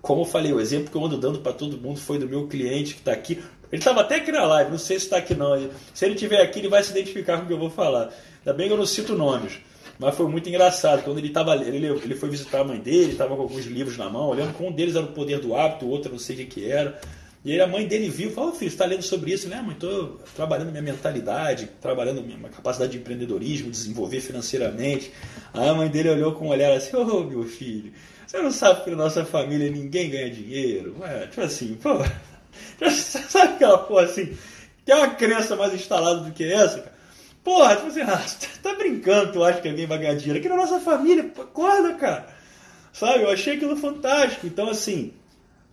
Como eu falei, o exemplo que eu ando dando para todo mundo foi do meu cliente que está aqui. Ele estava até aqui na live, não sei se está aqui não. Se ele estiver aqui, ele vai se identificar com o que eu vou falar. Ainda bem que eu não cito nomes. Mas foi muito engraçado. Quando ele tava, ele, ele foi visitar a mãe dele, estava com alguns livros na mão, olhando que um deles era o poder do hábito, o outro não sei o que, que era. E aí a mãe dele viu e falou, filho, você está lendo sobre isso? Ah, mãe, estou trabalhando minha mentalidade, trabalhando minha capacidade de empreendedorismo, desenvolver financeiramente. Aí a mãe dele olhou com um olhar assim, ô oh, meu filho, você não sabe que na nossa família ninguém ganha dinheiro? Ué, tipo assim, pô, [LAUGHS] sabe aquela porra assim, tem uma crença mais instalada do que essa, cara? Porra, tipo assim, ah, [LAUGHS] tá brincando, tu acha que alguém vai ganhar dinheiro? Aqui na nossa família, acorda, cara. Sabe, eu achei aquilo fantástico. Então, assim.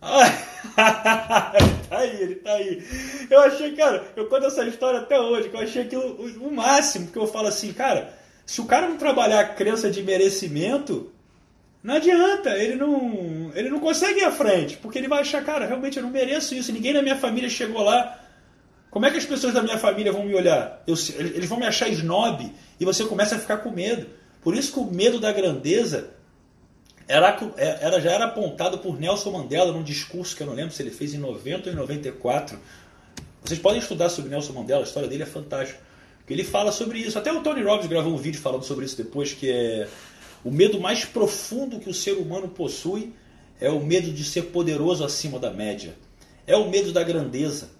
[LAUGHS] tá aí, ele tá aí. Eu achei, cara, eu conto essa história até hoje, que eu achei aquilo o, o máximo, porque eu falo assim, cara, se o cara não trabalhar a crença de merecimento, não adianta, ele não, ele não consegue ir à frente, porque ele vai achar, cara, realmente eu não mereço isso, ninguém na minha família chegou lá. Como é que as pessoas da minha família vão me olhar? Eu, eles vão me achar snob e você começa a ficar com medo. Por isso que o medo da grandeza era, era, já era apontado por Nelson Mandela num discurso que eu não lembro se ele fez em 90 ou em 94. Vocês podem estudar sobre Nelson Mandela, a história dele é fantástica. Ele fala sobre isso. Até o Tony Robbins gravou um vídeo falando sobre isso depois, que é o medo mais profundo que o ser humano possui é o medo de ser poderoso acima da média. É o medo da grandeza.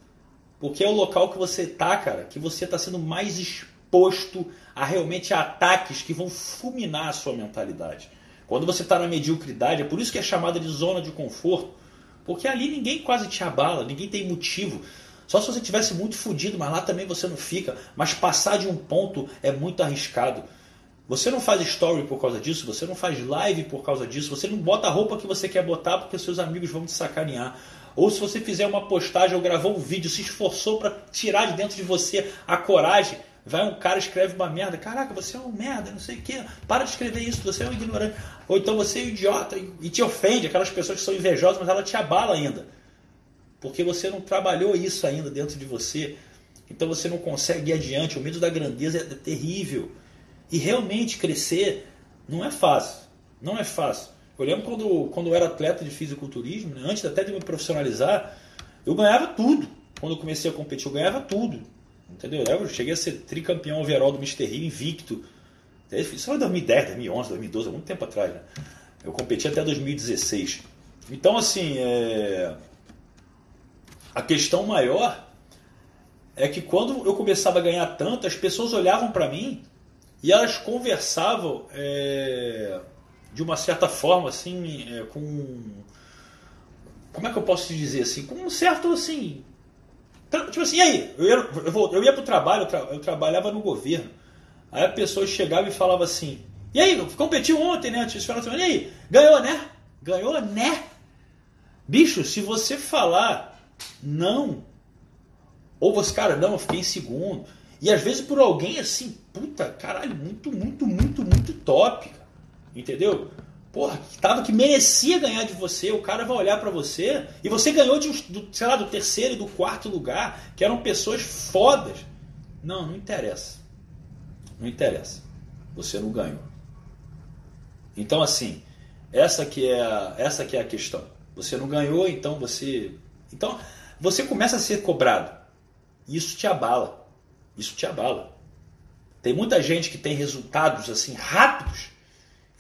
Porque é o local que você está, cara, que você está sendo mais exposto a realmente ataques que vão fulminar a sua mentalidade. Quando você está na mediocridade, é por isso que é chamada de zona de conforto. Porque ali ninguém quase te abala, ninguém tem motivo. Só se você tivesse muito fodido, mas lá também você não fica. Mas passar de um ponto é muito arriscado. Você não faz story por causa disso, você não faz live por causa disso, você não bota a roupa que você quer botar porque seus amigos vão te sacanear. Ou se você fizer uma postagem ou gravou um vídeo, se esforçou para tirar de dentro de você a coragem, vai um cara escreve uma merda, caraca, você é um merda, não sei o que, para de escrever isso, você é um ignorante. Ou então você é um idiota e te ofende, aquelas pessoas que são invejosas, mas ela te abala ainda. Porque você não trabalhou isso ainda dentro de você. Então você não consegue ir adiante. O medo da grandeza é terrível. E realmente crescer não é fácil. Não é fácil. Eu lembro quando, quando eu era atleta de fisiculturismo, né, antes até de me profissionalizar, eu ganhava tudo. Quando eu comecei a competir, eu ganhava tudo. Entendeu? Eu cheguei a ser tricampeão overall do Mr. Rio, invicto. Isso foi em 2010, 2011, 2012, há muito tempo atrás. Né? Eu competi até 2016. Então, assim, é... a questão maior é que quando eu começava a ganhar tanto, as pessoas olhavam para mim e elas conversavam é de uma certa forma, assim, é, com. Como é que eu posso te dizer assim? Com um certo, assim. Tipo assim, e aí? Eu ia, eu, vou, eu ia pro trabalho, eu, tra, eu trabalhava no governo. Aí a pessoa chegava e falava assim: E aí, competiu ontem, né? E aí, ganhou, né? Ganhou, né? Bicho, se você falar não, ou você, cara, não, eu fiquei em segundo. E às vezes por alguém assim, puta, caralho, muito, muito, muito, muito top. Entendeu? Porra, que tava que merecia ganhar de você, o cara vai olhar para você e você ganhou de, do, sei lá, do terceiro e do quarto lugar, que eram pessoas fodas. Não, não interessa. Não interessa. Você não ganhou. Então assim, essa que é a, essa que é a questão. Você não ganhou, então você então você começa a ser cobrado. Isso te abala. Isso te abala. Tem muita gente que tem resultados assim rápidos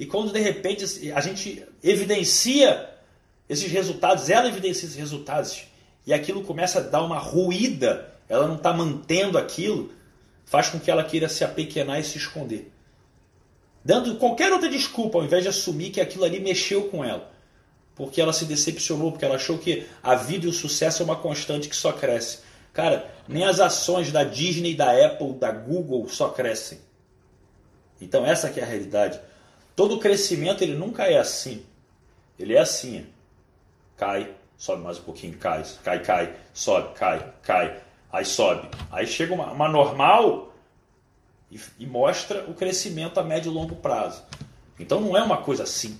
e quando de repente a gente evidencia esses resultados, ela evidencia esses resultados e aquilo começa a dar uma ruída, ela não está mantendo aquilo, faz com que ela queira se apequenar e se esconder. Dando qualquer outra desculpa, ao invés de assumir que aquilo ali mexeu com ela. Porque ela se decepcionou, porque ela achou que a vida e o sucesso é uma constante que só cresce. Cara, nem as ações da Disney, da Apple, da Google só crescem. Então essa é a realidade. Todo crescimento ele nunca é assim. Ele é assim. Cai, sobe mais um pouquinho, cai, cai, cai, sobe, cai, cai, aí sobe. Aí chega uma, uma normal e, e mostra o crescimento a médio e longo prazo. Então não é uma coisa assim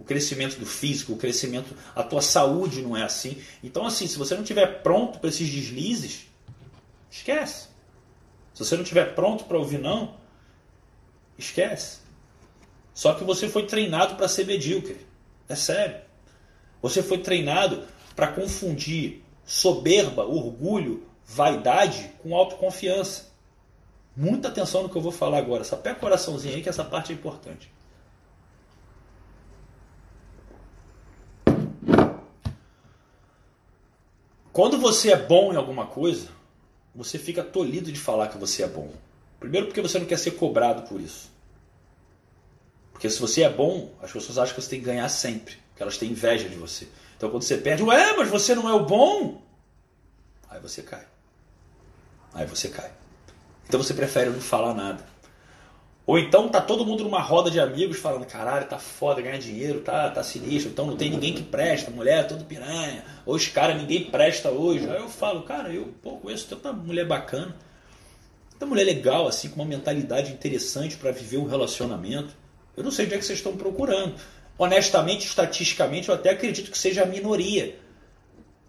o crescimento do físico, o crescimento, a tua saúde não é assim. Então, assim, se você não estiver pronto para esses deslizes, esquece. Se você não estiver pronto para ouvir não, esquece. Só que você foi treinado para ser medíocre. É sério. Você foi treinado para confundir soberba, orgulho, vaidade com autoconfiança. Muita atenção no que eu vou falar agora. Sapé coraçãozinho aí que essa parte é importante. Quando você é bom em alguma coisa, você fica tolhido de falar que você é bom. Primeiro porque você não quer ser cobrado por isso. Porque se você é bom, as pessoas acham que você tem que ganhar sempre. Porque elas têm inveja de você. Então quando você perde, ué, mas você não é o bom? Aí você cai. Aí você cai. Então você prefere não falar nada. Ou então tá todo mundo numa roda de amigos falando, caralho, tá foda ganhar dinheiro, tá, tá sinistro, então não tem ninguém que presta, mulher é tudo piranha, ou os caras ninguém presta hoje. Aí eu falo, cara, eu pô, conheço tanta mulher bacana, tanta mulher legal, assim, com uma mentalidade interessante para viver um relacionamento. Eu não sei onde é que vocês estão procurando. Honestamente, estatisticamente, eu até acredito que seja a minoria.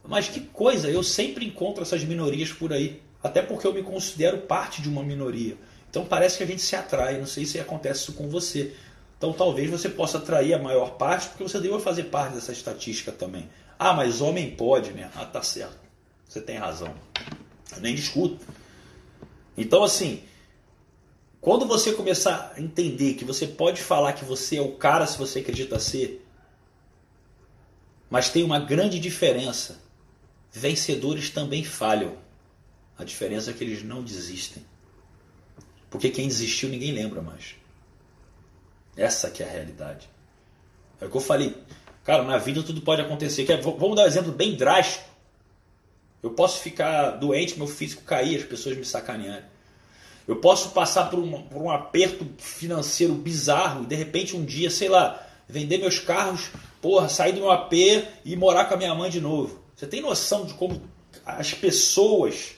Mas que coisa, eu sempre encontro essas minorias por aí. Até porque eu me considero parte de uma minoria. Então parece que a gente se atrai, não sei se acontece isso com você. Então talvez você possa atrair a maior parte, porque você deva fazer parte dessa estatística também. Ah, mas homem pode, né? Ah, tá certo. Você tem razão. Eu nem discuto. Então, assim, quando você começar a entender que você pode falar que você é o cara se você acredita ser, mas tem uma grande diferença. Vencedores também falham. A diferença é que eles não desistem. Porque quem desistiu ninguém lembra mais. Essa que é a realidade. É o que eu falei. Cara, na vida tudo pode acontecer. Vamos dar um exemplo bem drástico. Eu posso ficar doente, meu físico cair, as pessoas me sacanearem. Eu posso passar por um, por um aperto financeiro bizarro e de repente um dia, sei lá, vender meus carros, porra, sair do meu AP e morar com a minha mãe de novo. Você tem noção de como as pessoas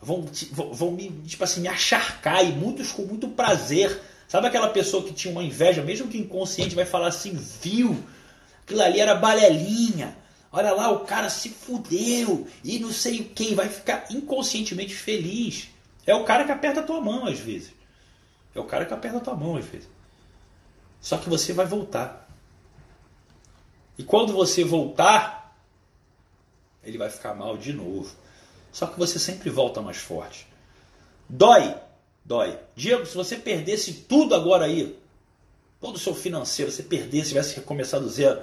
vão, vão me, tipo assim, me acharcar e muitos com muito prazer. Sabe aquela pessoa que tinha uma inveja, mesmo que inconsciente, vai falar assim, viu? Aquilo ali era balelinha. Olha lá, o cara se fudeu e não sei o que, vai ficar inconscientemente feliz. É o cara que aperta a tua mão às vezes. É o cara que aperta a tua mão às vezes. Só que você vai voltar. E quando você voltar, ele vai ficar mal de novo. Só que você sempre volta mais forte. Dói, dói. Diego, se você perdesse tudo agora aí, todo o seu financeiro, você perdesse, tivesse que começar do zero,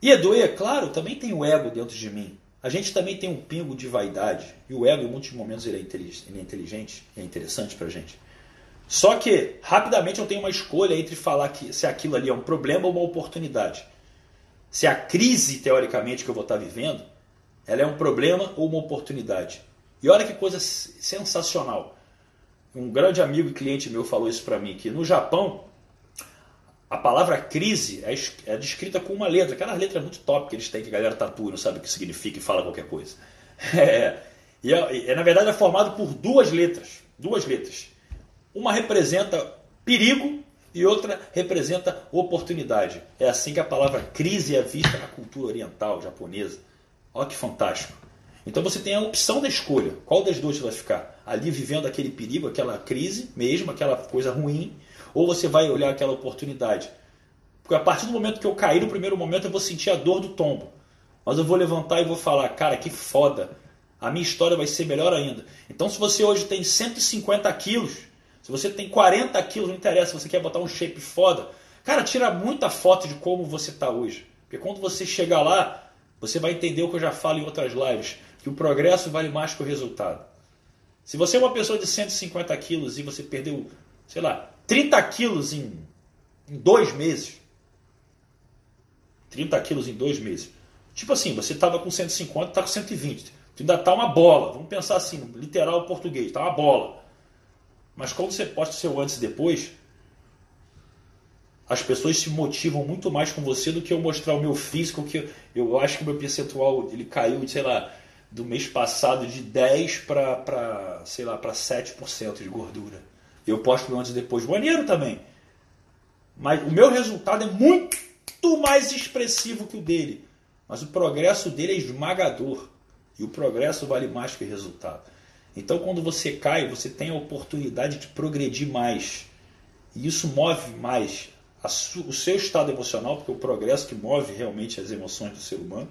ia doer? Claro, também tem o ego dentro de mim. A gente também tem um pingo de vaidade. E o ego, em muitos momentos, ele é inteligente, é, é interessante pra gente. Só que, rapidamente, eu tenho uma escolha entre falar que se aquilo ali é um problema ou uma oportunidade. Se a crise, teoricamente, que eu vou estar vivendo ela é um problema ou uma oportunidade? E olha que coisa sensacional. Um grande amigo e cliente meu falou isso para mim, que no Japão a palavra crise é, é descrita com uma letra, aquela letra muito top que eles têm, que a galera tatua e não sabe o que significa e fala qualquer coisa. [LAUGHS] É, e é, é, na verdade é formado por duas letras. Duas letras. Uma representa perigo e outra representa oportunidade. É assim que a palavra crise é vista na cultura oriental japonesa. Olha que fantástico. Então você tem a opção da escolha. Qual das duas você vai ficar? Ali vivendo aquele perigo, aquela crise mesmo, aquela coisa ruim, ou você vai olhar aquela oportunidade? Porque a partir do momento que eu cair no primeiro momento, eu vou sentir a dor do tombo. Mas eu vou levantar e vou falar, cara, que foda. A minha história vai ser melhor ainda. Então, se você hoje tem 150 quilos, se você tem 40 quilos, não interessa, você quer botar um shape foda, cara, tira muita foto de como você está hoje. Porque quando você chegar lá, você vai entender o que eu já falo em outras lives, que o progresso vale mais que o resultado. Se você é uma pessoa de 150 quilos e você perdeu, sei lá, 30 quilos em, em dois meses, 30 quilos em dois meses, tipo assim, você estava com 150, está com 120 ainda está uma bola. Vamos pensar assim, literal português, está uma bola. Mas quando você posta o seu antes e depois, as pessoas se motivam muito mais com você do que eu mostrar o meu físico, que eu acho que o meu percentual ele caiu, sei lá, do mês passado de 10 para, sei lá, para 7% de gordura. Eu posto meu antes e depois, maneiro também. Mas o meu resultado é muito mais expressivo que o dele. Mas o progresso dele é esmagador. E o progresso vale mais que o resultado. Então, quando você cai, você tem a oportunidade de progredir mais. E isso move mais o seu estado emocional, porque é o progresso que move realmente as emoções do ser humano,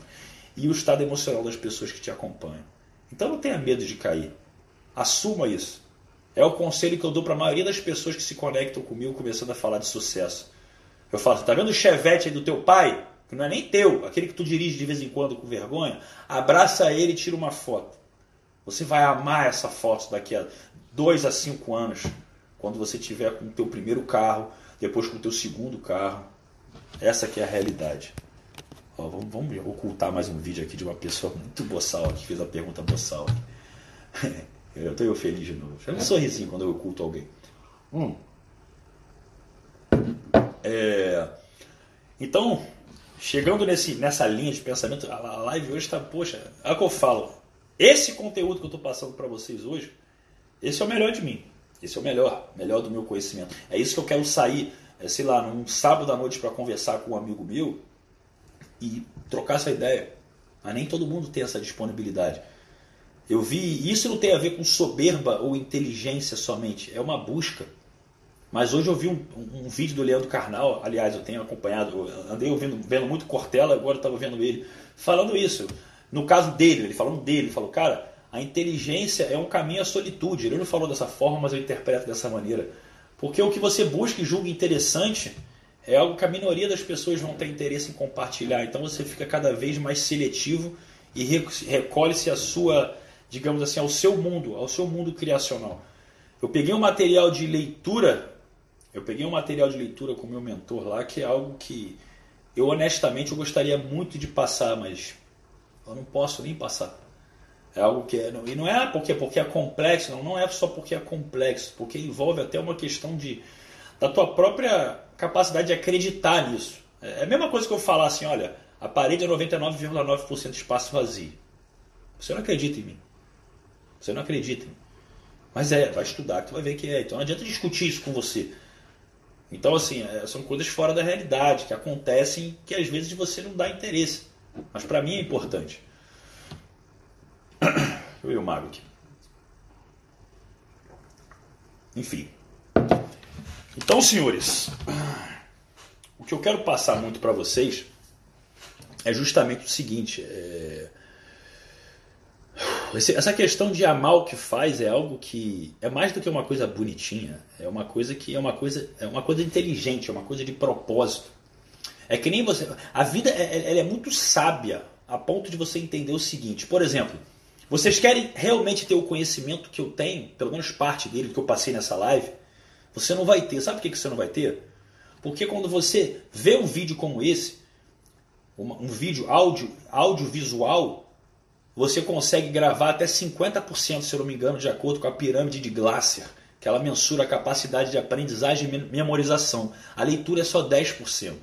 e o estado emocional das pessoas que te acompanham. Então, não tenha medo de cair. Assuma isso. É o conselho que eu dou para a maioria das pessoas que se conectam comigo começando a falar de sucesso. Eu falo, tá vendo o chevette aí do teu pai? que não é nem teu, aquele que tu dirige de vez em quando com vergonha, abraça ele e tira uma foto. Você vai amar essa foto daqui a dois a cinco anos, quando você tiver com o teu primeiro carro, depois com o teu segundo carro. Essa aqui é a realidade. Ó, vamos, vamos, ocultar mais um vídeo aqui de uma pessoa muito boçal que fez a pergunta boçal. [LAUGHS] eu estou feliz de novo. Faz um sorrisinho quando eu oculto alguém. Hum. É, então, chegando nesse, nessa linha de pensamento, a live hoje está, poxa, é o que eu falo. Esse conteúdo que eu estou passando para vocês hoje, esse é o melhor de mim. Esse é o melhor, melhor do meu conhecimento. É isso que eu quero sair, é, sei lá, num sábado à noite para conversar com um amigo meu e trocar essa ideia. Mas nem todo mundo tem essa disponibilidade. Eu vi, isso não tem a ver com soberba ou inteligência somente, é uma busca mas hoje eu vi um, um, vídeo do Leandro Carnal, aliás, eu tenho acompanhado, eu andei ouvindo, vendo muito Cortella, agora estava vendo ele, falando isso. No caso dele, ele falando dele, ele falou, cara, a inteligência é um caminho à solitude. Ele não falou dessa forma, mas eu interpreto dessa maneira. Porque o que você busca e julga interessante é algo que a minoria das pessoas vão ter interesse em compartilhar. Então você fica cada vez mais seletivo e recolhe-se a sua, digamos assim, ao seu mundo, ao seu mundo criacional. Eu peguei um material de leitura eu peguei um material de leitura com meu mentor lá, que é algo que eu honestamente eu gostaria muito de passar, mas eu não posso nem passar. É algo que é, e não é porque porque é complexo, não, não é só porque é complexo, porque envolve até uma questão de da tua própria capacidade de acreditar nisso. É a mesma coisa que eu falar assim, olha, a parede é 99,9% de espaço vazio. Você não acredita em mim. Você não acredita. Mas é, vai estudar que tu vai ver que é. Então não adianta discutir isso com você. Então, assim, é, são coisas fora da realidade, que acontecem que às vezes você não dá interesse. Mas para mim é importante. [COUGHS] Eu e o Mago aqui. Enfim. Então, senhores, o que eu quero passar muito para vocês é justamente o seguinte: é... Essa questão de amar o que faz é algo que é mais do que uma coisa bonitinha, é uma coisa que é uma coisa, é uma coisa inteligente, é uma coisa de propósito. É que nem você. A vida é, é, é muito sábia a ponto de você entender o seguinte. Por exemplo, vocês querem realmente ter o conhecimento que eu tenho, pelo menos parte dele que eu passei nessa live? Você não vai ter. Sabe por que você não vai ter? Porque quando você vê um vídeo como esse, um vídeo áudio, audiovisual, você consegue gravar até 50%, se eu não me engano, de acordo com a pirâmide de Glaser, que ela mensura a capacidade de aprendizagem e memorização. A leitura é só 10%.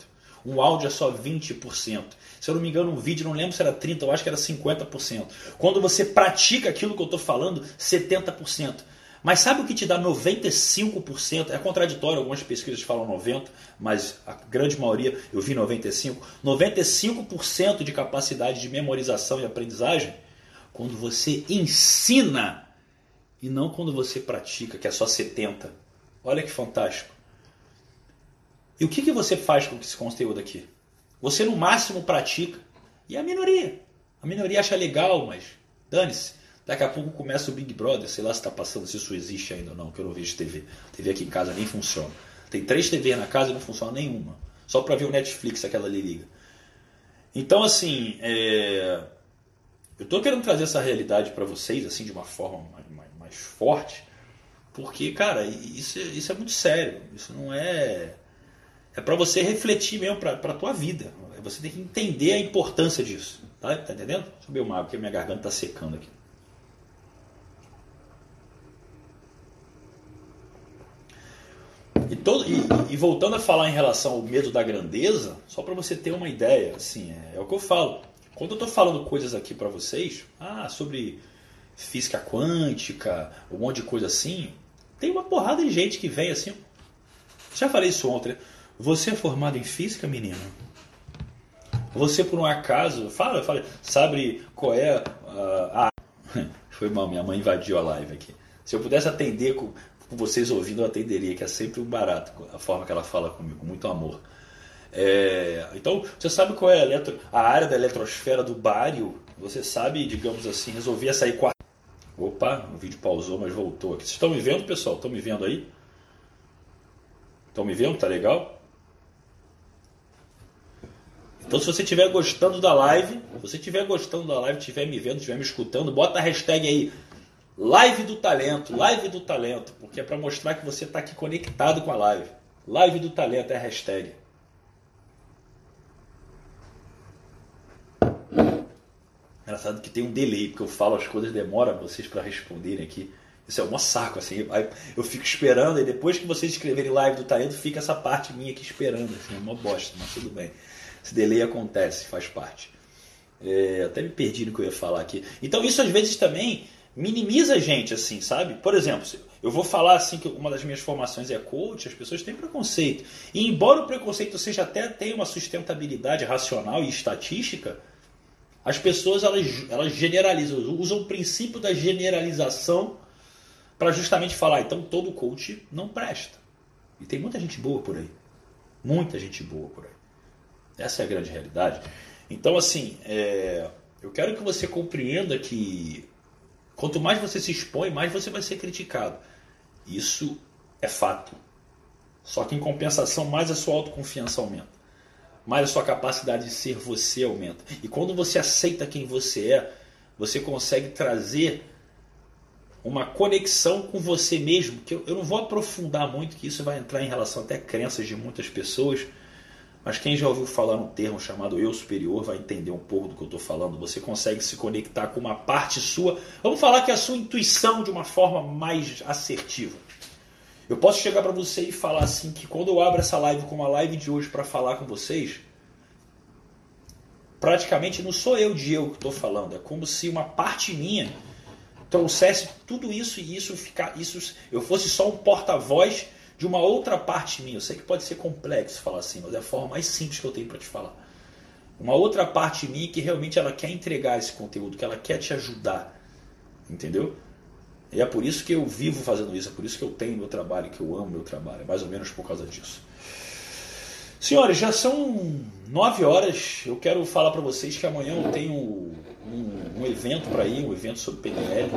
Um áudio é só 20%. Se eu não me engano, um vídeo, não lembro se era 30%, eu acho que era 50%. Quando você pratica aquilo que eu estou falando, 70%. Mas sabe o que te dá 95%? É contraditório, algumas pesquisas falam 90%, mas a grande maioria eu vi 95%. 95% de capacidade de memorização e aprendizagem quando você ensina e não quando você pratica, que é só 70. Olha que fantástico. E o que, que você faz com esse conteúdo aqui? Você no máximo pratica e a minoria. A minoria acha legal, mas dane-se. Daqui a pouco começa o Big Brother, sei lá se está passando, se isso existe ainda ou não, que eu não vejo TV. TV aqui em casa nem funciona. Tem três TVs na casa e não funciona nenhuma. Só para ver o Netflix aquela ali liga. Então, assim, é... eu estou querendo trazer essa realidade para vocês, assim, de uma forma mais, mais, mais forte, porque, cara, isso, isso é muito sério. Isso não é. É para você refletir mesmo para a tua vida. Você tem que entender a importância disso. Tá, tá entendendo? Deixa eu beber uma água, porque minha garganta está secando aqui. E, todo, e, e, voltando a falar em relação ao medo da grandeza, só para você ter uma ideia, assim, é, é, o que eu falo. Quando eu estou falando coisas aqui para vocês, ah, sobre física quântica, um monte de coisa assim, tem uma porrada de gente que vem assim. Já falei isso ontem. Você é formado em física, menino? Você por um acaso, fala, fala, sabe qual é a. [LAUGHS] Foi mal, minha mãe invadiu a live aqui. Se eu pudesse atender com, com vocês ouvindo, eu atenderia, que é sempre um barato a forma que ela fala comigo, com muito amor. É, então, você sabe qual é a, eletro, a, área da eletrosfera do bário? Você sabe, digamos assim, resolvia sair com a... Opa, o vídeo pausou, mas voltou aqui. Vocês estão me vendo, pessoal? Estão me vendo aí? Estão me vendo? Tá legal? Então, se você estiver gostando da live, se você estiver gostando da live, estiver me vendo, estiver me escutando, bota a hashtag aí Live do Talento, Live do Talento, porque é para mostrar que você está aqui conectado com a live. Live do Talento é a hashtag. Engraçado que tem um delay, porque eu falo as coisas, demora vocês para responderem aqui. Isso é um saco, assim. eu fico esperando, e depois que vocês escreverem live do talento, fica essa parte minha aqui esperando. Assim, é uma bosta, mas tudo bem. Esse delay acontece, faz parte. É, até me perdi no que eu ia falar aqui. Então isso às vezes também minimiza a gente, assim, sabe? Por exemplo, eu vou falar assim que uma das minhas formações é coach, as pessoas têm preconceito. E embora o preconceito seja até tenha uma sustentabilidade racional e estatística, as pessoas elas, elas generalizam, usam o princípio da generalização para justamente falar, então todo coach não presta. E tem muita gente boa por aí. Muita gente boa por aí. Essa é a grande realidade. Então, assim, é, eu quero que você compreenda que quanto mais você se expõe, mais você vai ser criticado. Isso é fato. Só que em compensação, mais a sua autoconfiança aumenta. Mais a sua capacidade de ser você aumenta. E quando você aceita quem você é, você consegue trazer uma conexão com você mesmo, que eu, eu não vou aprofundar muito, que isso vai entrar em relação até crenças de muitas pessoas, mas quem já ouviu falar um termo chamado eu superior vai entender um pouco do que eu estou falando. Você consegue se conectar com uma parte sua. Vamos falar que é a sua intuição de uma forma mais assertiva. Eu posso chegar para você e falar assim que quando eu abro essa live como a live de hoje para falar com vocês, praticamente não sou eu de eu que estou falando. É como se uma parte minha trouxesse tudo isso e isso ficar, isso eu fosse só um porta-voz de uma outra parte minha. Eu sei que pode ser complexo falar assim, mas é a forma mais simples que eu tenho para te falar. Uma outra parte minha que realmente ela quer entregar esse conteúdo, que ela quer te ajudar. Entendeu? E é por isso que eu vivo fazendo isso, é por isso que eu tenho meu trabalho, que eu amo meu trabalho, é mais ou menos por causa disso. Senhores, já são nove horas. Eu quero falar para vocês que amanhã eu tenho um, um evento para ir, um evento sobre PNL.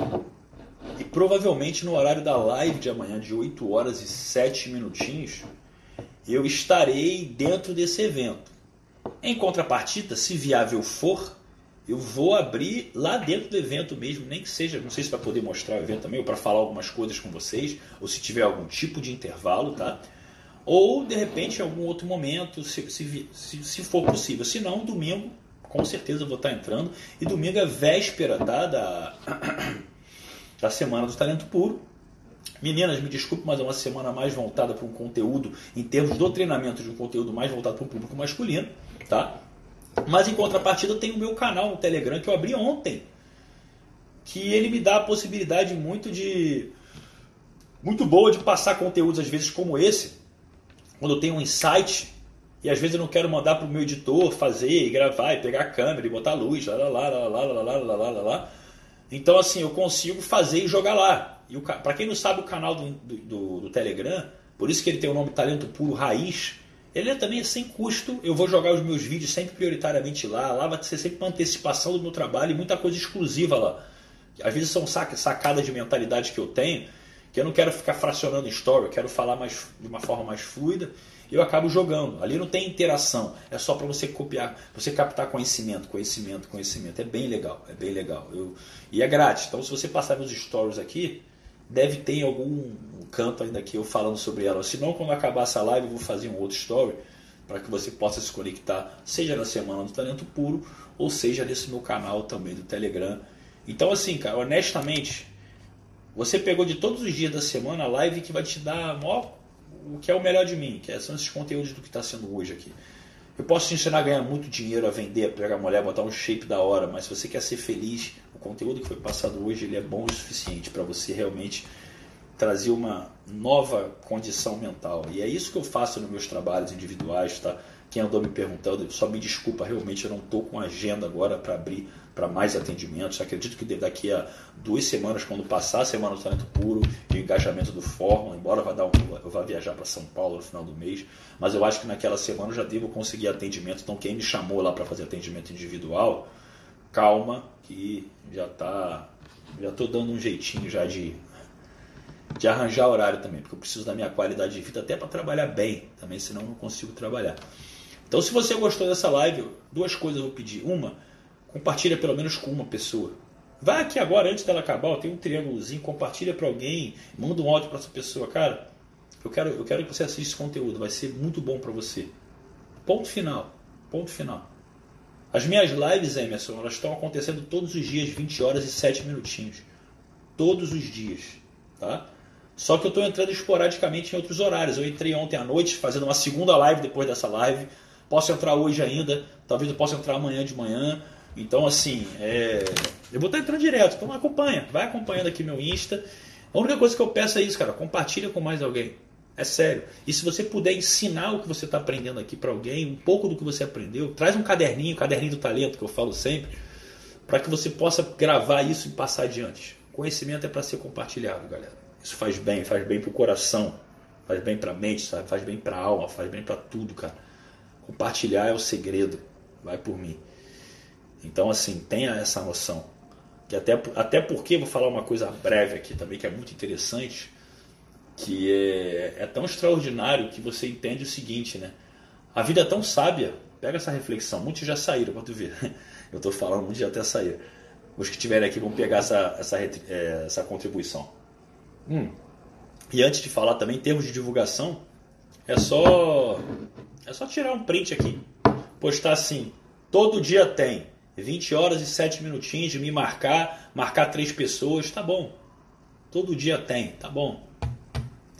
E provavelmente no horário da live de amanhã, de 8 horas e 7 minutinhos, eu estarei dentro desse evento. Em contrapartida, se viável for, eu vou abrir lá dentro do evento mesmo, nem que seja, não sei se para poder mostrar o evento também, ou para falar algumas coisas com vocês, ou se tiver algum tipo de intervalo, tá? Ou de repente em algum outro momento, se, se, se, se for possível. Se não, domingo, com certeza eu vou estar entrando. E domingo é véspera tá, da, [COUGHS] da Semana do Talento Puro. Meninas, me desculpe, mas é uma semana mais voltada para um conteúdo, em termos do treinamento de um conteúdo mais voltado para o público masculino, tá? Mas em contrapartida, tenho o meu canal no Telegram que eu abri ontem, que ele me dá a possibilidade muito de muito boa de passar conteúdos às vezes como esse, quando eu tenho um insight e às vezes eu não quero mandar para o meu editor fazer e gravar e pegar a câmera e botar luz, lá lá lá lá lá lá lá lá lá lá então, assim, eu consigo fazer e jogar lá. E para quem não sabe, o canal do, do, do, Telegram, por isso que ele tem o nome Talento Puro Raiz, Ele é também sem custo. Eu vou jogar os meus vídeos sempre prioritariamente lá. Lá vai ser sempre uma antecipação do meu trabalho e muita coisa exclusiva lá. Às vezes são sacadas de mentalidade que eu tenho que eu não quero ficar fracionando story, eu quero falar mais, de uma forma mais fluida. E eu acabo jogando. Ali não tem interação, é só para você copiar, você captar conhecimento, conhecimento, conhecimento. É bem legal, é bem legal. Eu, e é grátis. Então, se você passar meus stories aqui, deve ter algum canto ainda aqui eu falando sobre ela. Se não, quando acabar essa live, eu vou fazer um outro story para que você possa se conectar, seja na semana do Talento Puro ou seja nesse meu canal também do Telegram. Então, assim, cara, honestamente, você pegou de todos os dias da semana a live que vai te dar maior, o que é o melhor de mim, que são esses conteúdos do que está sendo hoje aqui. Eu posso te ensinar a ganhar muito dinheiro, a vender, a pegar mulher, botar um shape da hora, mas se você quer ser feliz, conteúdo que foi passado hoje ele é bom o suficiente para você realmente trazer uma nova condição mental. E é isso que eu faço nos meus trabalhos individuais, tá? Quem andou me perguntando, só me desculpa, realmente eu não estou com agenda agora para abrir para mais atendimentos. Acredito que daqui a duas semanas, quando passar a Semana do Talento Puro e o engajamento do Fórmula, embora vá, um, eu vá viajar para São Paulo no final do mês, mas eu acho que naquela semana eu já devo conseguir atendimento. Então, quem me chamou lá para fazer atendimento individual, calma, que já está. Já estou dando um jeitinho já de, de arranjar horário também, porque eu preciso da minha qualidade de vida até para trabalhar bem, também, senão não consigo trabalhar. Então, se você gostou dessa live, duas coisas eu vou pedir. Uma, compartilha pelo menos com uma pessoa. Vai aqui agora, antes dela acabar, tem um triângulozinho, compartilha para alguém, manda um áudio para essa pessoa. Cara, eu quero, eu quero que você assista esse conteúdo, vai ser muito bom para você. Ponto final. Ponto final. As minhas lives, Emerson, elas estão acontecendo todos os dias, 20 horas e 7 minutinhos. Todos os dias. Tá? Só que eu estou entrando esporadicamente em outros horários. Eu entrei ontem à noite fazendo uma segunda live depois dessa live. Posso entrar hoje ainda, talvez eu possa entrar amanhã de manhã. Então, assim, é... eu vou estar entrando direto. Então, acompanha. Vai acompanhando aqui meu Insta. A única coisa que eu peço é isso, cara. Compartilha com mais alguém. É sério. E se você puder ensinar o que você está aprendendo aqui para alguém, um pouco do que você aprendeu, traz um caderninho, caderninho do talento, que eu falo sempre, para que você possa gravar isso e passar adiante. Conhecimento é para ser compartilhado, galera. Isso faz bem, faz bem para o coração, faz bem para a mente, sabe? faz bem para a alma, faz bem para tudo, cara. Compartilhar é o segredo. Vai por mim. Então, assim, tenha essa noção. Que até, até porque, vou falar uma coisa breve aqui também, que é muito interessante, que é, é tão extraordinário que você entende o seguinte, né? A vida é tão sábia, pega essa reflexão, muitos já saíram, tu ver. [LAUGHS] Eu estou falando, muitos já até saíram. Os que estiverem aqui vão pegar essa, essa, é, essa contribuição. Hum. E antes de falar também, em termos de divulgação, é só, é só tirar um print aqui. Postar assim, todo dia tem 20 horas e 7 minutinhos de me marcar, marcar três pessoas, tá bom. Todo dia tem, tá bom.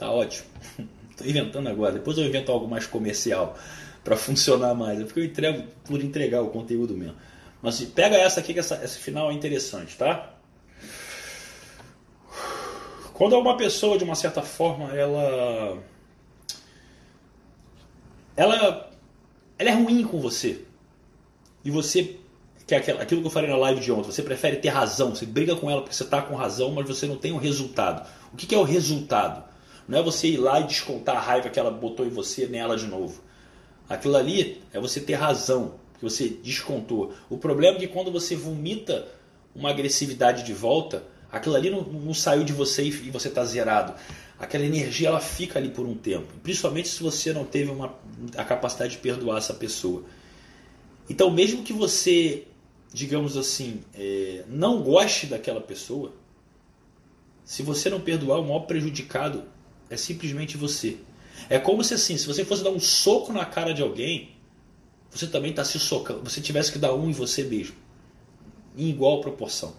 Tá ótimo. [LAUGHS] Estou inventando agora. Depois eu invento algo mais comercial para funcionar mais. É porque eu entrego por entregar o conteúdo mesmo. Mas pega essa aqui que essa, esse final é interessante, tá? Quando uma pessoa, de uma certa forma, ela. Ela. Ela é ruim com você. E você que é aquilo que eu falei na live de ontem, você prefere ter razão, você briga com ela porque você está com razão, mas você não tem o um resultado. O que, que é o resultado? Não é você ir lá e descontar a raiva que ela botou em você nela de novo. Aquilo ali é você ter razão, que você descontou. O problema é que quando você vomita uma agressividade de volta, aquilo ali não, não saiu de você e você está zerado. Aquela energia ela fica ali por um tempo, principalmente se você não teve uma, a capacidade de perdoar essa pessoa. Então, mesmo que você digamos assim, é, não goste daquela pessoa, se você não perdoar, o maior prejudicado é simplesmente você. É como se assim, se você fosse dar um soco na cara de alguém, você também está se socando. Você tivesse que dar um em você mesmo. Em igual proporção.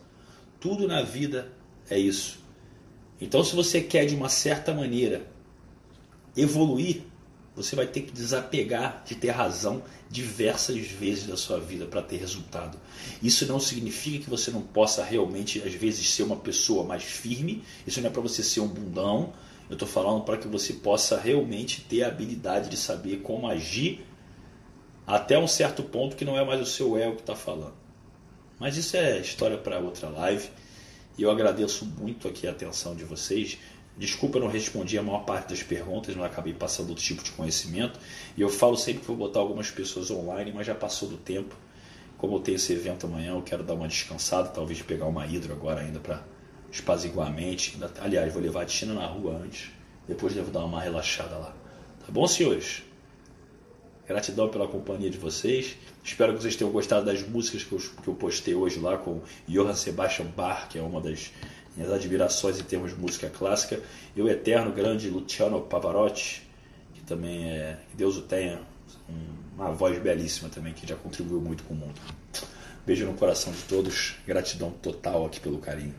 Tudo na vida é isso. Então, se você quer de uma certa maneira evoluir, você vai ter que desapegar de ter razão diversas vezes da sua vida para ter resultado. Isso não significa que você não possa realmente, às vezes, ser uma pessoa mais firme. Isso não é para você ser um bundão. Eu estou falando para que você possa realmente ter a habilidade de saber como agir até um certo ponto que não é mais o seu ego que está falando. Mas isso é história para outra live. E eu agradeço muito aqui a atenção de vocês. Desculpa, eu não respondi a maior parte das perguntas, não acabei passando outro tipo de conhecimento. E eu falo sempre que vou botar algumas pessoas online, mas já passou do tempo. Como eu tenho esse evento amanhã, eu quero dar uma descansada, talvez pegar uma hidro agora ainda para espaziguar a mente. Aliás, vou levar a Tina na rua antes, depois devo dar uma relaxada lá. Tá bom, senhores? Gratidão pela companhia de vocês. Espero que vocês tenham gostado das músicas que eu, que eu postei hoje lá com Johann Sebastian Bach, que é uma das minhas admirações em termos de música clássica, e o eterno grande Luciano Pavarotti, que também é, que Deus o tenha, uma voz belíssima também, que já contribuiu muito com o mundo. Beijo no coração de todos, gratidão total aqui pelo carinho.